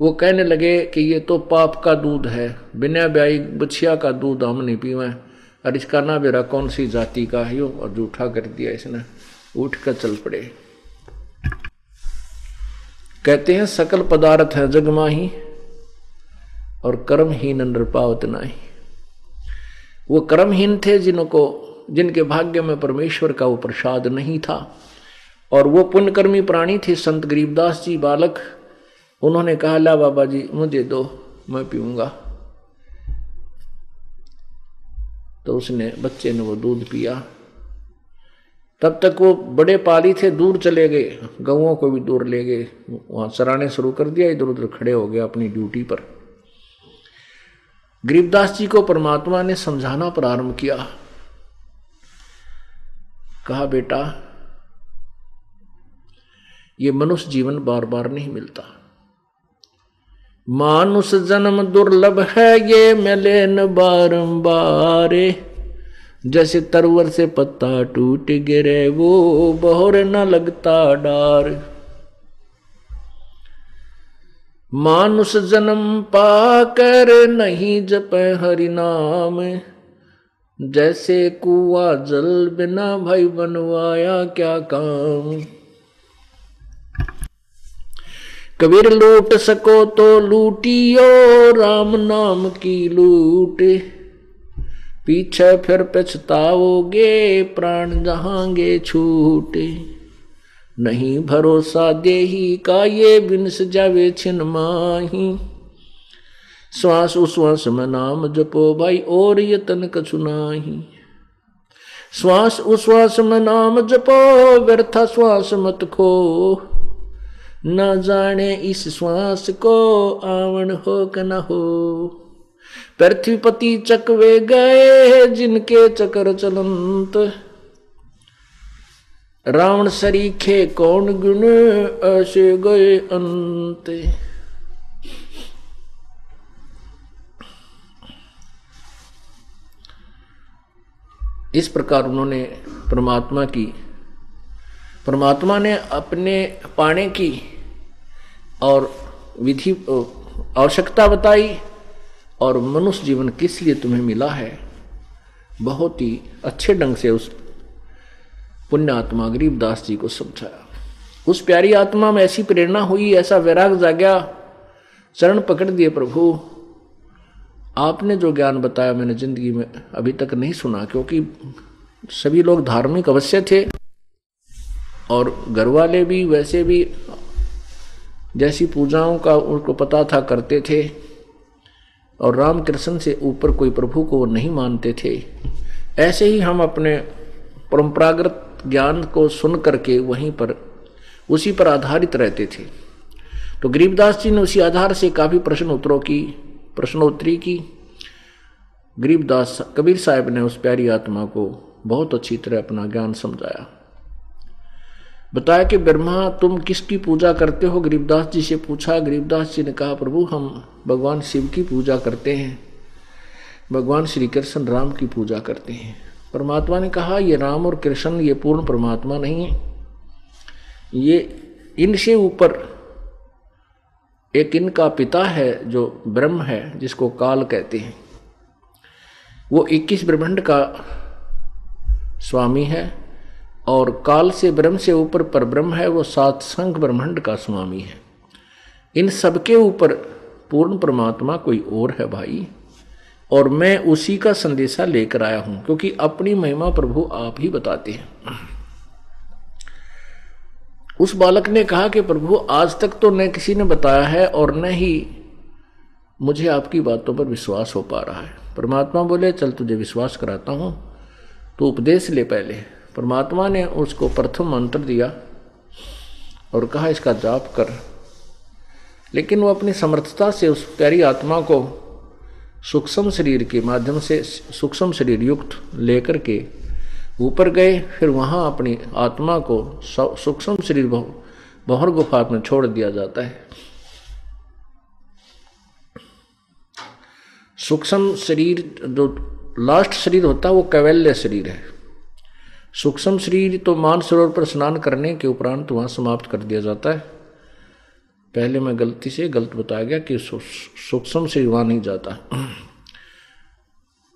वो कहने लगे कि ये तो पाप का दूध है, बिना ब्याई बछिया का दूध हम नहीं पीवे। और इसका ना बेरा कौन सी जाति का है? और जूठा कर दिया इसने, उठ कर चल पड़े। कहते हैं, सकल पदार्थ है जगमाही और कर्महीन नृपावत नाही। वो कर्महीन थे जिनको, जिनके भाग्य में परमेश्वर का वो प्रसाद नहीं था। और वो पुण्यकर्मी प्राणी थे, संत गरीबदास जी, बालक। उन्होंने कहा, ला बाबा जी, मुझे दो, मैं पीऊँगा। तो उसने, बच्चे ने वो दूध पिया। तब तक वो बड़े पाली थे, दूर चले गए। गऊओं को भी दूर ले गए। वहाँ चराने शुरू कर दिया इधर उधर खड़े हो गए अपनी ड्यूटी पर। गरीबदास जी को परमात्मा ने समझाना प्रारंभ किया। कहा, बेटा, ये मनुष्य जीवन बार बार नहीं मिलता। मानुष जन्म दुर्लभ है, ये मिले न बारंबार। जैसे तरवर से पत्ता टूट गिरे, वो बहुर न लगता डार। मानुष जन्म पाकर नहीं जप हरि नाम। जैसे कुआ जल बिना भाई बनवाया क्या काम। कबीर लूट सको तो लूटियो, राम नाम की लूट। पीछे फिर पछताओगे, प्राण जहांगे छूटे। नहीं भरोसा देही का ये बिनस जावे छिन माही। श्वास उश्वास में नाम जपो भाई, और ये तन कछु नाही। श्वास उश्वास में नाम जपो, व्यर्था श्वास मत खो। न जाने इस श्वास को आवन हो क न हो। पृथ्वीपति चकवे गए, जिनके चकर चलंत। रावण सरीखे कौन गुण ऐसे गए अंत। इस प्रकार उन्होंने परमात्मा की, परमात्मा ने अपने पाने की और विधि, आवश्यकता बताई और मनुष्य जीवन किस लिए तुम्हें मिला है, बहुत ही अच्छे ढंग से उस पुण्य आत्मा गरीबदास जी को समझाया। उस प्यारी आत्मा में ऐसी प्रेरणा हुई, ऐसा वैराग जाग्या। चरण पकड़ दिए, प्रभु, आपने जो ज्ञान बताया मैंने ज़िंदगी में अभी तक नहीं सुना, क्योंकि सभी लोग धार्मिक अवश्य थे, और घर वाले भी वैसे भी जैसी पूजाओं का उनको पता था, करते थे, और रामकृष्ण से ऊपर कोई प्रभु को वो नहीं मानते थे। ऐसे ही हम अपने परंपरागत ज्ञान को सुन करके वहीं पर, उसी पर आधारित रहते थे। तो गरीबदास जी ने उसी आधार से काफ़ी प्रश्न उत्तरों की, प्रश्नोत्तरी की। गरीबदास कबीर साहब ने उस प्यारी आत्मा को बहुत अच्छी तरह अपना ज्ञान समझाया। बताया कि, ब्रह्मा, तुम किसकी पूजा करते हो? गरीबदास जी से पूछा। गरीबदास जी ने कहा, प्रभु, हम भगवान शिव की पूजा करते हैं। भगवान श्री कृष्ण राम की पूजा करते हैं। परमात्मा ने कहा, ये राम और कृष्ण, ये पूर्ण परमात्मा नहीं है। ये इनसे ऊपर एक इनका पिता है जो ब्रह्म है, जिसको काल कहते हैं। वो 21 ब्रह्मांड का स्वामी है और काल से ब्रह्म से ऊपर पर ब्रह्म है, वो सात संघ ब्रह्मांड का स्वामी है। इन सबके ऊपर पूर्ण परमात्मा कोई और है भाई। और मैं उसी का संदेशा लेकर आया हूँ, क्योंकि अपनी महिमा प्रभु आप ही बताते हैं। उस बालक ने कहा कि प्रभु, आज तक तो न किसी ने बताया है और न ही मुझे आपकी बातों पर विश्वास हो पा रहा है। परमात्मा बोले, चल तुझे विश्वास कराता हूँ तो उपदेश ले पहले। परमात्मा ने उसको प्रथम मंत्र दिया और कहा, इसका जाप कर। लेकिन वो अपनी समर्थता से उस प्यारी आत्मा को सूक्ष्म शरीर के माध्यम से सूक्ष्म शरीर युक्त लेकर के ऊपर गए, फिर वहाँ अपनी आत्मा को सूक्ष्म शरीर बहुर गुफा में छोड़ दिया जाता है। सूक्ष्म शरीर जो लास्ट शरीर होता है, वो कैवल्य शरीर है। सूक्ष्म शरीर तो मान सरोवर पर स्नान करने के उपरांत वहाँ समाप्त कर दिया जाता है। पहले मैं गलती से गलत बताया गया कि सूक्ष्म से वहाँ नहीं जाता।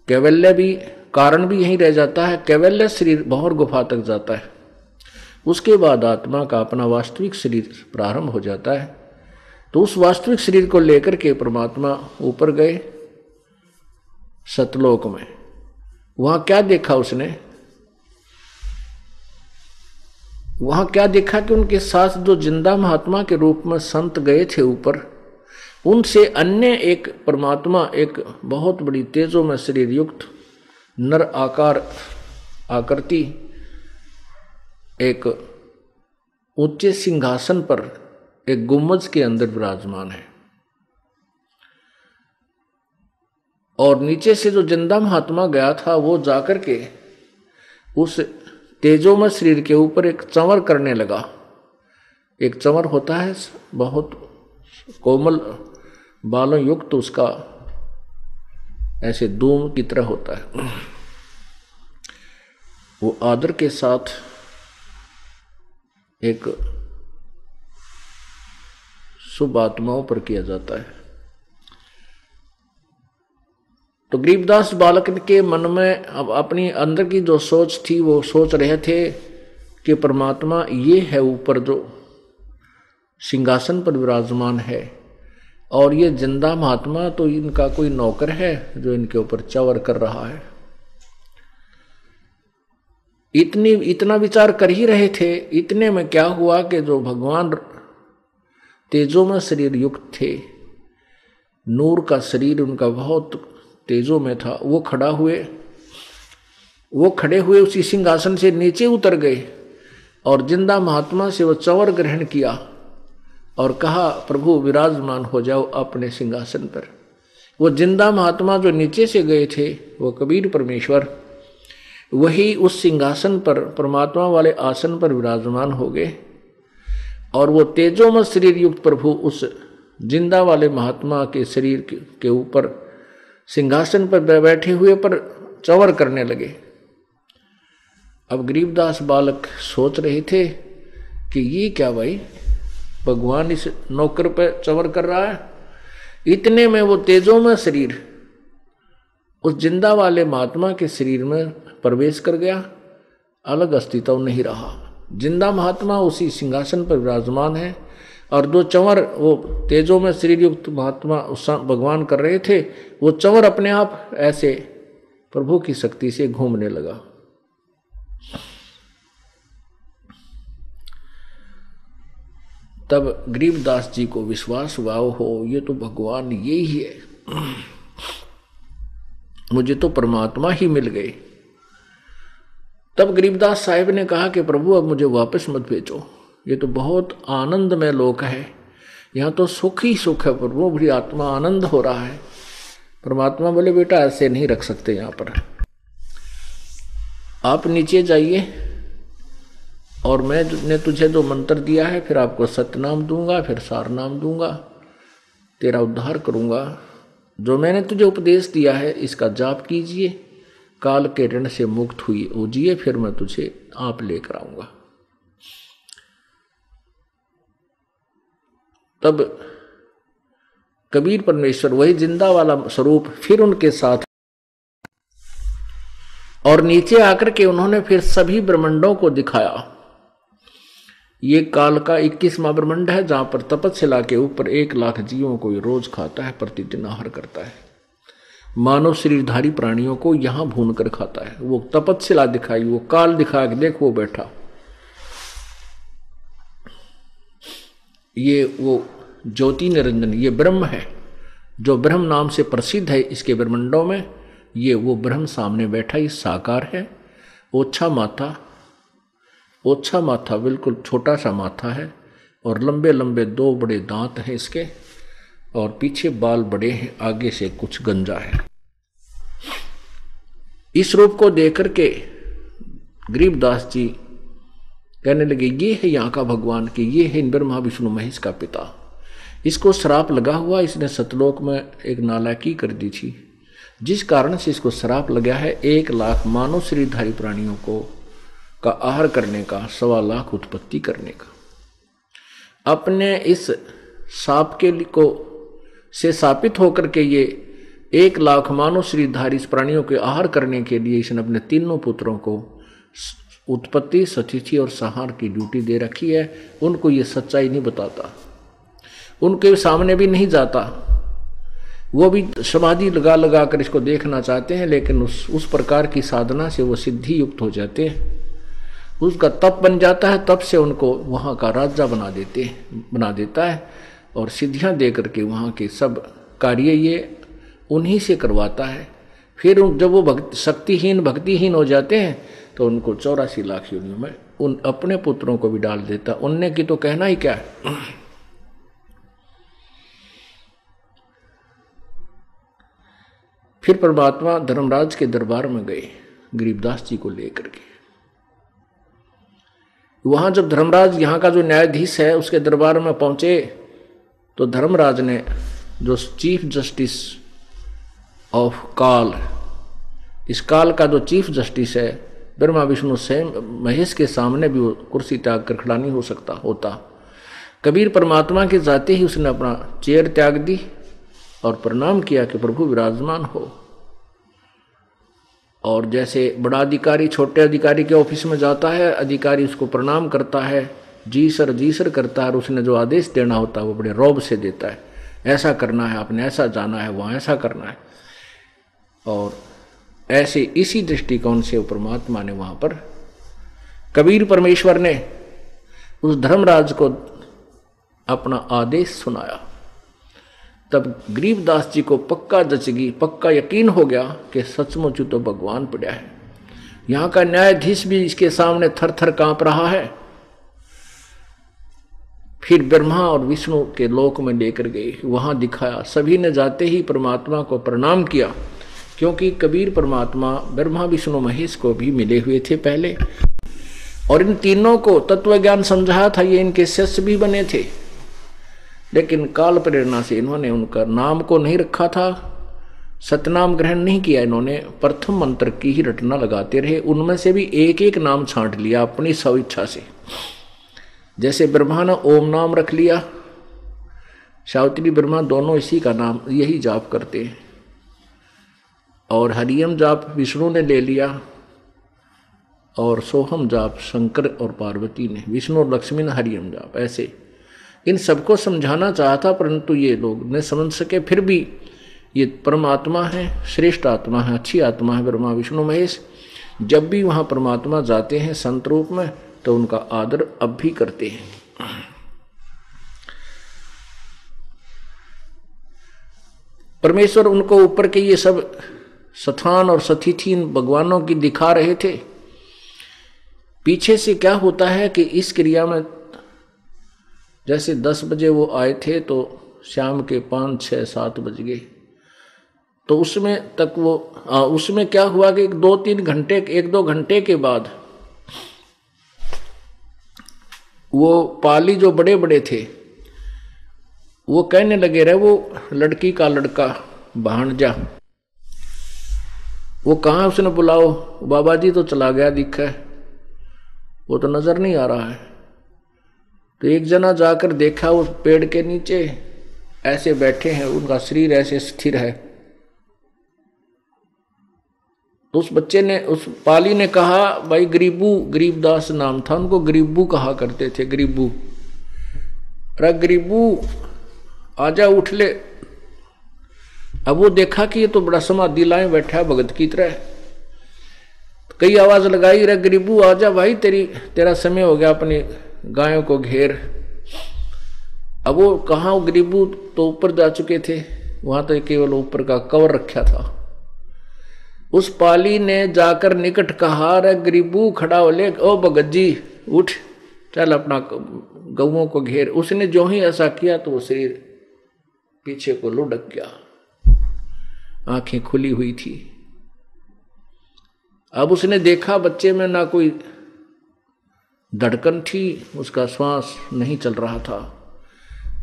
कैवल्य भी, कारण भी यहीं रह जाता है। कैवल्य शरीर बहुत गुफा तक जाता है। उसके बाद आत्मा का अपना वास्तविक शरीर प्रारंभ हो जाता है। तो उस वास्तविक शरीर को लेकर के परमात्मा ऊपर गए सतलोक में। वहाँ क्या देखा उसने? वहाँ क्या देखा कि उनके साथ जो ज़िंदा महात्मा के रूप में संत गए थे ऊपर, उनसे अन्य एक परमात्मा, एक बहुत बड़ी तेजो में शरीर युक्त नर आकार आकृति, एक ऊँचे सिंहासन पर एक गुम्मज के अंदर विराजमान है। और नीचे से जो ज़िंदा महात्मा गया था, वो जाकर के उस तेजोमय शरीर के ऊपर एक चंवर करने लगा। एक चंवर होता है, बहुत कोमल बालों युक्त उसका ऐसे धूम की तरह होता है। वो आदर के साथ एक शुभ आत्माओं पर किया जाता है। तो गरीबदास बालक के मन में अब अपनी अंदर की जो सोच थी, वो सोच रहे थे कि परमात्मा ये है ऊपर जो सिंहासन पर विराजमान है और ये ज़िंदा महात्मा तो इनका कोई नौकर है जो इनके ऊपर चवर कर रहा है। इतनी, इतना विचार कर ही रहे थे, इतने में क्या हुआ कि जो भगवान तेजो में शरीर युक्त थे, नूर का शरीर उनका बहुत तेजो में था। वो खड़ा हुए, वो खड़े हुए उसी सिंहासन से नीचे उतर गए और ज़िंदा महात्मा से वो चवर ग्रहण किया और कहा, प्रभु, विराजमान हो जाओ अपने सिंहासन पर। वो ज़िंदा महात्मा जो नीचे से गए थे, वो कबीर परमेश्वर, वही उस सिंहासन पर, परमात्मा वाले आसन पर विराजमान हो गए और वो तेजोमय शरीर युक्त प्रभु उस ज़िंदा वाले महात्मा के शरीर के ऊपर सिंहासन पर बैठे हुए पर चवर करने लगे। अब गरीबदास बालक सोच रहे थे कि ये क्या भाई, भगवान इस नौकर पे चवर कर रहा है? इतने में वो तेजों में शरीर, उस ज़िंदा वाले महात्मा के शरीर में प्रवेश कर गया। अलग अस्तित्व नहीं रहा। ज़िंदा महात्मा उसी सिंहासन पर विराजमान है। और दो चंवर, वो तेजों में शरीर युक्त महात्मा भगवान कर रहे थे, वो चंवर अपने आप ऐसे प्रभु की शक्ति से घूमने लगा। तब गरीबदास जी को विश्वास हुआ हो ये तो भगवान ये ही है। मुझे तो परमात्मा ही मिल गए। तब गरीबदास साहिब ने कहा कि प्रभु, अब मुझे वापस मत भेजो। ये तो बहुत आनंदमय लोक है। यहाँ तो सुख ही सुख है प्रभु भी आत्मा आनंद हो रहा है। परमात्मा बोले, बेटा, ऐसे नहीं रख सकते यहाँ पर। आप नीचे जाइए और मैं ने तुझे जो मंत्र दिया है, फिर आपको सत्यनाम दूँगा, फिर सार नाम दूँगा, तेरा उद्धार करूँगा। जो मैंने तुझे उपदेश दिया है, इसका जाप कीजिए। काल के ऋण से मुक्त हुई उजिए फिर मैं तुझे आप लेकर आऊँगा। तब कबीर परमेश्वर, वही ज़िंदा वाला स्वरूप फिर उनके साथ और नीचे आकर के उन्होंने फिर सभी ब्रह्मंडों को दिखाया। ये काल का इक्कीसवा ब्रह्मंड है, जहाँ पर तपस्या के ऊपर एक लाख जीवों को रोज खाता है, प्रतिदिन आहार करता है। मानव शरीरधारी प्राणियों को यहाँ भून कर खाता है। वो तपस्या दिखाई, वो काल दिखा के देख, वो बैठा। ये वो ज्योति निरंजन, ये ब्रह्म है। जो ब्रह्म नाम से प्रसिद्ध है इसके ब्रह्मंडों में, ये वो ब्रह्म सामने बैठा ही साकार है। ओछा माथा ओछा माथा बिल्कुल छोटा सा माथा है और लंबे लंबे दो बड़े दांत हैं इसके और पीछे बाल बड़े हैं, आगे से कुछ गंजा है। इस रूप को देख करके गरीबदास जी कहने लगे, ये है यहाँ का भगवान, कि ये है ब्रह्मा, विष्णु, महेश का पिता। इसको श्राप लगा हुआ इसने सतलोक में एक नालायकी कर दी थी। जिस कारण से इसको श्राप लगा है, एक लाख मानव श्रीधारी प्राणियों को का आहार करने का, सवा लाख उत्पत्ति करने का। अपने इस साप के को से सापित होकर के ये एक लाख मानव श्रीधारी प्राणियों के आहार करने के लिए इसने अपने तीनों पुत्रों को उत्पत्ति, सतिथि और सहार की ड्यूटी दे रखी है। उनको ये सच्चाई नहीं बताता। उनके सामने भी नहीं जाता। वो भी समाधि लगा लगा कर इसको देखना चाहते हैं, लेकिन उस उस प्रकार की साधना से वो सिद्धि युक्त हो जाते हैं। उसका तप बन जाता है, तप से उनको वहाँ का राजा बना देते बना देता है, और सिद्धियाँ दे करके वहाँ के सब कार्य ये उन्हीं से करवाता है। फिर जब वो भक्त, शक्तिहीन, भक्तिहीन हो जाते हैं तो उनको चौरासी लाख योनियों में उन अपने पुत्रों को भी डाल देता। उनने की तो कहना ही क्या है? फिर परमात्मा धर्मराज के दरबार में गए, गरीबदास जी को लेकर के। वहाँ जब धर्मराज, यहाँ का जो न्यायाधीश है, उसके दरबार में पहुँचे तो धर्मराज ने जो चीफ जस्टिस ऑफ़ काल, इस काल का जो चीफ जस्टिस है, ब्रह्मा, विष्णु स्वयं महेश के सामने भी वो कुर्सी त्याग कर खड़ा नहीं हो सकता, होता। कबीर परमात्मा के जाते ही उसने अपना चेयर त्याग दी और प्रणाम किया कि प्रभु विराजमान हो। और जैसे बड़ा अधिकारी छोटे अधिकारी के ऑफ़िस में जाता है, अधिकारी उसको प्रणाम करता है, जी सर जी सर करता है, और उसने जो आदेश देना होता है, वो बड़े रौब से देता है। ऐसा करना है, आपने ऐसा जाना है, वहाँ ऐसा करना है। और ऐसे इसी दृष्टिकोण से परमात्मा ने वहाँ पर, कबीर परमेश्वर ने उस धर्मराज को अपना आदेश सुनाया। तब गरीबदास जी को पक्का जचगी पक्का यकीन हो गया कि सचमुच तो भगवान पड़ा है। यहाँ का न्यायाधीश भी इसके सामने थर थर काँप रहा है। फिर ब्रह्मा और विष्णु के लोक में लेकर गए। वहाँ दिखाया, सभी ने जाते ही परमात्मा को प्रणाम किया, क्योंकि कबीर परमात्मा ब्रह्मा, विष्णु, महेश को भी मिले हुए थे पहले। और इन तीनों को तत्व ज्ञान समझाया था, ये इनके शिष्य भी बने थे। लेकिन काल प्रेरणा से इन्होंने उनका नाम को नहीं रखा था, सतनाम ग्रहण नहीं किया इन्होंने, प्रथम मंत्र की ही रटना लगाते रहे, उनमें से भी एक एक नाम छांट लिया अपनी स्विच्छा से। जैसे ब्रह्मा ने ओम नाम रख लिया, सावित्री, ब्रह्मा दोनों इसी का नाम, यही जाप करते हैं। और हरियम जाप विष्णु ने ले लिया, और सोहम जाप शंकर और पार्वती ने, विष्णु और लक्ष्मी ने हरियम जाप, ऐसे। इन सबको समझाना चाहता परंतु ये लोग न समझ सके, फिर भी ये परमात्मा है, श्रेष्ठ आत्मा है, अच्छी आत्मा है, ब्रह्मा, विष्णु, महेश। जब भी वहाँ परमात्मा जाते हैं संत रूप में तो उनका आदर अब भी करते हैं। परमेश्वर उनको ऊपर के ये सब सथान और सतिथि इन भगवानों की दिखा रहे थे। पीछे से क्या होता है कि इस क्रिया में जैसे दस बजे वो आए थे तो शाम के पाँच छः सात बज गए। तो उसमें तक वो आ, उसमें क्या हुआ कि दो तीन घंटे एक दो घंटे के बाद वो पाली जो बड़े बड़े थे वो कहने लगे रहे वो लड़की का लड़का भाणजा वो कहाँ उसने बुलाओ बाबा जी तो चला गया दिखा है। वो तो नज़र नहीं आ रहा है। तो एक जना जाकर देखा उस पेड़ के नीचे, ऐसे बैठे हैं, उनका शरीर ऐसे स्थिर है। तो उस बच्चे ने, उस पाली ने कहा, भाई गरीबू गरीबदास नाम था उनको, गरीबू कहा करते थे, गरीबू। अरे गरीबू, आजा उठ ले। अब वो देखा कि ये तो बड़ा समाधि लाए बैठा है, भगत की तरह। कई आवाज़ लगाई रे गरीबू आ जा भाई, तेरी, तेरा समय हो गया अपनी गायों को घेर। अब वो कहा गरीबू तो ऊपर जा चुके थे, वहाँ तो केवल ऊपर का कवर रखा था। उस पाली ने जाकर निकट कहा रे गरीबू, खड़ा हो, ले, ओ बगज्जी उठ, चल अपना गऊ को घेर। उसने जो ही ऐसा किया तो वो शरीर पीछे को लुढ़क गया। आँखें खुली हुई थी। अब उसने देखा, बच्चे में ना कोई धड़कन थी, उसका श्वास नहीं चल रहा था।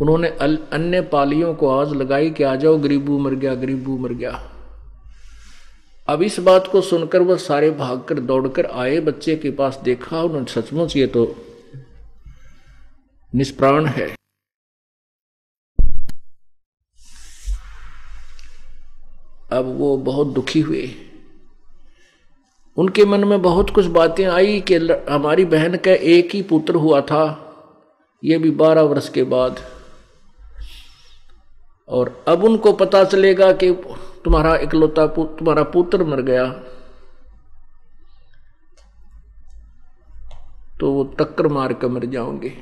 उन्होंने अन्य पालियों को आवाज़ लगाई कि आ जाओ, गरीबू मर गया, गरीबू मर गया। अब इस बात को सुनकर वह सारे भागकर दौड़कर आए, बच्चे के पास देखा, उन्होंने सचमुच ये तो निष्प्राण है। अब वो बहुत दुखी हुए। उनके मन में बहुत कुछ बातें आई कि हमारी बहन का एक ही पुत्र हुआ था। ये भी बारह वर्ष के बाद। और अब उनको पता चलेगा कि तुम्हारा इकलौता तुम्हारा पुत्र मर गया। तो वो टक्कर मार कर मर जाओगे।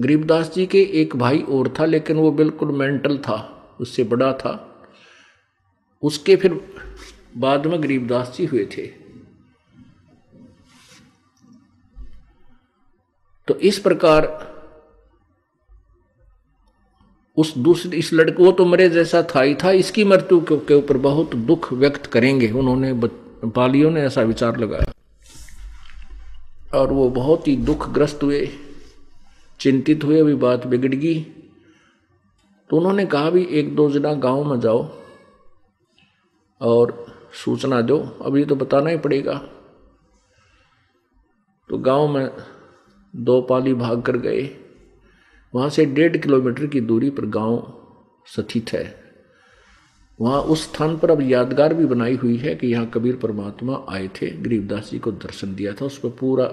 गरीबदास जी के एक भाई और था, लेकिन वो बिल्कुल मेंटल था, उससे बड़ा था। उसके फिर बाद में गरीबदास जी हुए थे। तो इस प्रकार उस दूसरे, इस लड़के, वो तो मरे जैसा था ही था, इसकी मृत्यु के ऊपर बहुत दुख व्यक्त करेंगे। उन्होंने पालियों ने ऐसा विचार लगाया। और वो बहुत ही दुखग्रस्त हुए, चिंतित हुए, अभी बात बिगड़ गई। तो उन्होंने कहा भी, एक दो जना गाँव में जाओ और सूचना दो। अभी तो बताना ही पड़ेगा। तो गाँव में दो पाली भाग कर गए। वहाँ से डेढ़ किलोमीटर की दूरी पर गाँव स्थित है। वहाँ उस स्थान पर अब यादगार भी बनाई हुई है कि यहाँ कबीर परमात्मा आए थे, गरीबदास जी को दर्शन दिया था, उस पर पूरा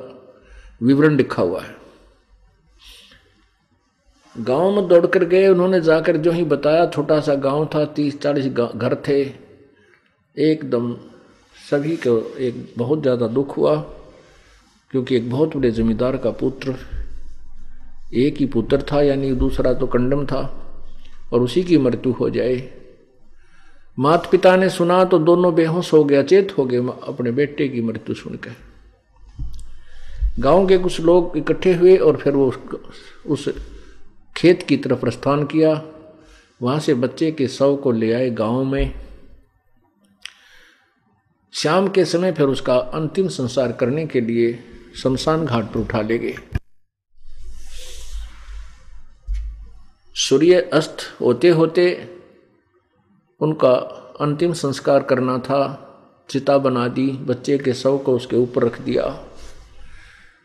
विवरण लिखा हुआ है। गाँव में दौड़ कर गए। उन्होंने जाकर जो ही बताया, छोटा सा गाँव था, तीस चालीस घर थे। एकदम सभी को एक बहुत ज़्यादा दुख हुआ, क्योंकि एक बहुत बड़े जमींदार का पुत्र, एक ही पुत्र था, यानी दूसरा तो कंडम था, और उसी की मृत्यु हो जाए। माता पिता ने सुना तो दोनों बेहोश हो गया अचेत हो गए अपने बेटे की मृत्यु सुनकर। गाँव के कुछ लोग इकट्ठे हुए और फिर वो उस खेत की तरफ़ प्रस्थान किया। वहाँ से बच्चे के शव को ले आए गाँव में। शाम के समय फिर उसका अंतिम संस्कार करने के लिए शमशान घाट पर उठा ले गए। सूर्य अस्त होते होते उनका अंतिम संस्कार करना था। चिता बना दी, बच्चे के शव को उसके ऊपर रख दिया।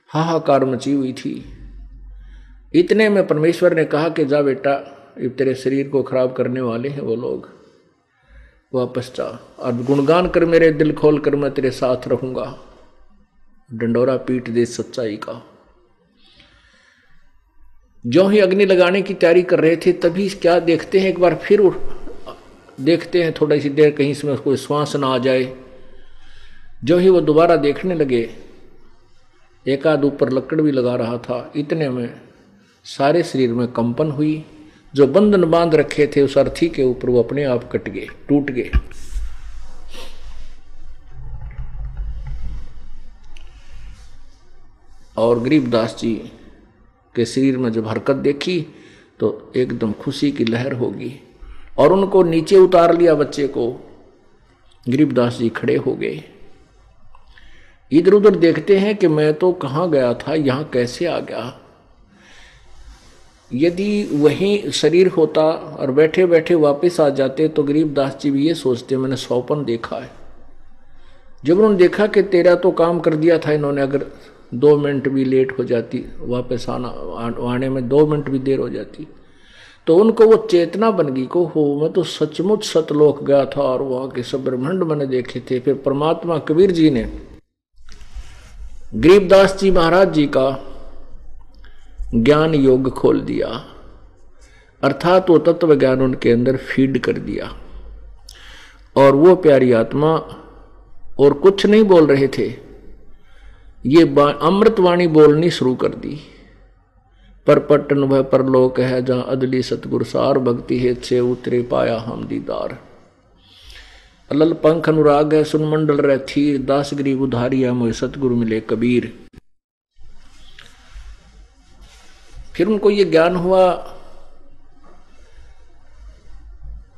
हाहाकार मची हुई थी। इतने में परमेश्वर ने कहा कि जा बेटा, ये तेरे शरीर को खराब करने वाले हैं वो लोग। वापस जा। और गुणगान कर मेरे दिल खोल कर मैं तेरे साथ रहूँगा। डंडोरा पीट दे सच्चाई का। जो ही अग्नि लगाने की तैयारी कर रहे थे, तभी क्या देखते हैं? एक बार फिर उठ देखते हैं थोड़ी सी देर कहीं इसमें कोई श्वास ना आ जाए। जो ही वो दोबारा देखने लगे एक आध ऊपर लकड़ भी लगा रहा था। इतने में सारे शरीर में कंपन हुई। जो बंधन बाँध रखे थे उस अर्थी के ऊपर वो अपने आप कट गए, टूट गए। और गरीबदास जी के शरीर में जब हरकत देखी तो एकदम खुशी की लहर होगी और उनको नीचे उतार लिया बच्चे को। गरीबदास जी खड़े हो गए। इधर उधर देखते हैं कि मैं तो कहाँ गया था, यहाँ कैसे आ गया? यदि वही शरीर होता और बैठे बैठे वापस आ जाते तो गरीबदास जी भी ये सोचते, मैंने सौपन देखा है। जब उन्होंने देखा कि तेरा तो काम कर दिया था इन्होंने, अगर दो मिनट भी लेट हो जाती, वापस आना, आने में दो मिनट भी देर हो जाती तो उनको वो चेतना बन गई को, हो, मैं तो सचमुच सतलोक गया था और वहाँ के सब ब्रह्मंड मैंने देखे थे। फिर परमात्मा कबीर जी ने गरीबदास जी महाराज जी का ज्ञान योग खोल दिया। अर्थात वो तत्व ज्ञान उनके अंदर फ़ीड कर दिया। और वो प्यारी आत्मा, और कुछ नहीं बोल रहे थे। ये अमृतवाणी बोलनी शुरू कर दी। पर पटन वह परलोक है, जहाँ अदली सतगुर सार भक्ति है, छे उतरे पाया हम दीदार। अलल पंख अनुराग है सुनमंडल रह थीर दास गरीब उधारिया मोह सतगुरु मिले कबीर। फिर उनको ये ज्ञान हुआ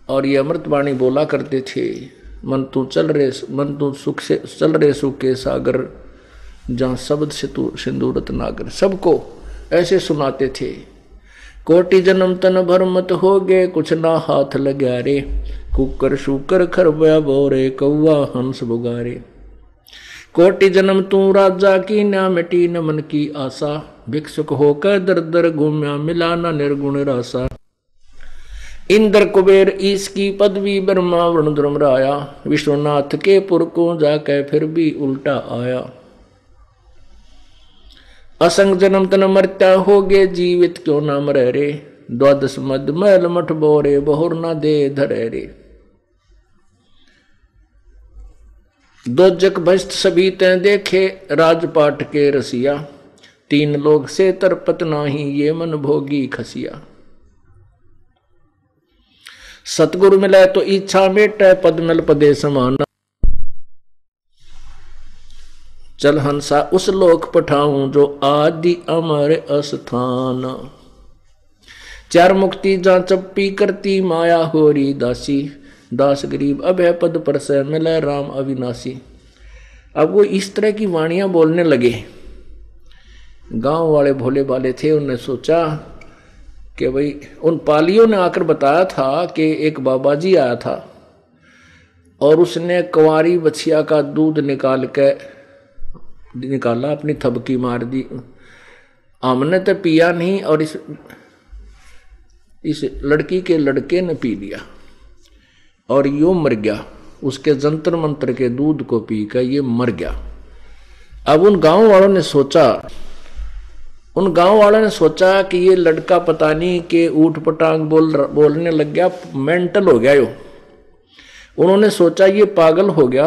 और ये अमृतवाणी बोला करते थे, मन तू चल रहे मन तू सुख से, चल रहे सुख के सागर, जहाँ शब्द से तू सिंदूरत नागर। सबको ऐसे सुनाते थे, कोटि जन्म तन भर मत हो गए कुछ ना हाथ लग्या रे, कुकर शुकर खरबया बोरे कौआ हंस बुगारे। कोटि जन्म तू राजा की ना मिटी न मन की आशा भिक्षुक होकर दर दर घूम्या मिला न निर्गुण रासा। इंद्र कुबेर इसकी पदवी ब्रह्मा वरुण धर्मराया विश्वनाथ के पुर को जाकर फिर भी उल्टा आया। असंग जन्म तन मरता हो गए जीवित क्यों ना मरे रे द्वादश मद मैल मठ बोरे, बहुर ना दे धरे रे। दो जक भस्त सभी तय देखे, राजपाट के रसिया। तीन लोग से तरपत नाही, ये मन भोगी खसिया। सतगुरु मिले तो इच्छा मेट, पद मिल पदे समाना। चल हंसा उस लोक पठाऊं जो आदि अमर अस्थान। चार मुक्ति जा चप्पी करती माया होरी दासी। दास गरीब अब है पद पर से मिले राम अविनाशी। अब वो इस तरह की वाणियाँ बोलने लगे। गाँव वाले भोले भाले थे उन्होंने सोचा कि भाई, उन पालियों ने आकर बताया था कि एक बाबा जी आया था और उसने कुंवारी बछिया का दूध निकाल के निकाला, अपनी थबकी मार दी। हमने तो पिया नहीं और इस इस लड़की के लड़के ने पी लिया और यो मर गया। उसके जंतर मंत्र के दूध को पी कर ये मर गया। अब उन गाँव वालों ने सोचा उन गाँव वालों ने सोचा कि ये लड़का पता नहीं कि ऊट पटांग बोल बोलने लग गया, मेंटल हो गया यो। उन्होंने सोचा ये पागल हो गया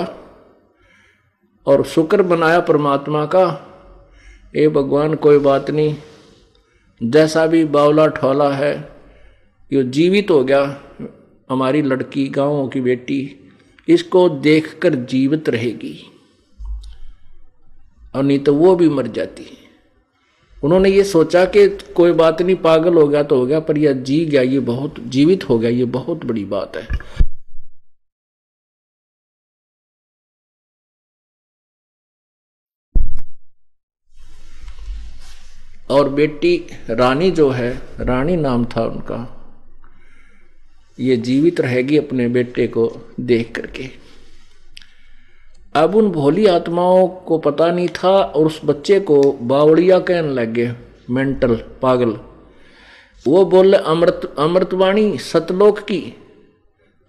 और शुक्र बनाया परमात्मा का, ए भगवान कोई बात नहीं, जैसा भी बावला ठोला है, यो जीवित हो गया, हमारी लड़की, गाँवों की बेटी, इसको देखकर जीवित रहेगी। और नहीं तो वो भी मर जाती। उन्होंने ये सोचा कि कोई बात नहीं, पागल हो गया तो हो गया, पर यह जी गया, ये बहुत जीवित हो गया, ये बहुत बड़ी बात है। और बेटी रानी जो है, रानी नाम था उनका, ये जीवित रहेगी अपने बेटे को देख करके। अब उन भोली आत्माओं को पता नहीं था और उस बच्चे को बावड़िया कहने लग गए मेंटल पागल। वो बोले, अमृत अमृतवाणी सतलोक की,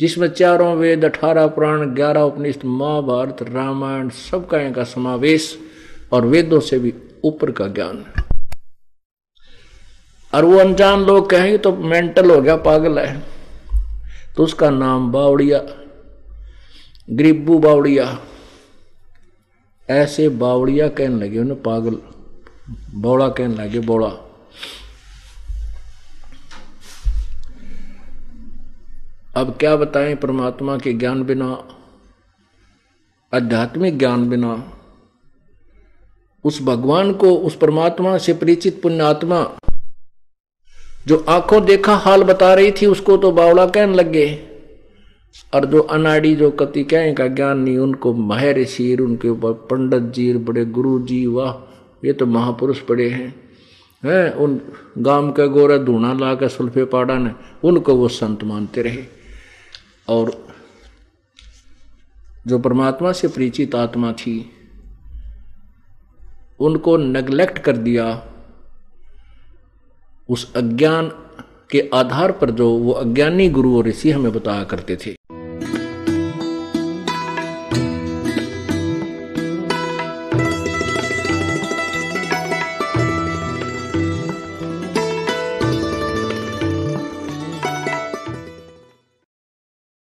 जिसमें चारों वेद, अठारह पुराण, ग्यारह उपनिषद, महाभारत, रामायण, सब का का समावेश और वेदों से भी ऊपर का ज्ञान और वो अनजान लोग कहेंगे तो मेंटल हो गया, पागल है। तो उसका नाम बावड़िया, गरीबू बावड़िया। ऐसे बावड़िया कहने लगे, उन्हें पागल, बौड़ा कहने लगे, बौड़ा। अब क्या बताएँ परमात्मा के ज्ञान बिना, आध्यात्मिक ज्ञान बिना, उस भगवान को, उस परमात्मा से परिचित पुण्यात्मा, जो आँखों देखा हाल बता रही थी, उसको तो बावड़ा कहने लग। गए और जो अनाड़ी जो कति कहें का ज्ञान नहीं उनको महर शीर, उनके ऊपर पंडित जी बड़े गुरु जी, वाह, ये तो महापुरुष पड़े हैं। हैं, उन गाँव के गोरा धूना ला के सुल्फे पाड़ा ने, उनको वो संत मानते रहे। और जो परमात्मा से परिचित आत्मा थी, उनको नेग्लेक्ट कर दिया। उस अज्ञान के आधार पर जो वो अज्ञानी गुरु और ऋषि हमें बताया करते थे।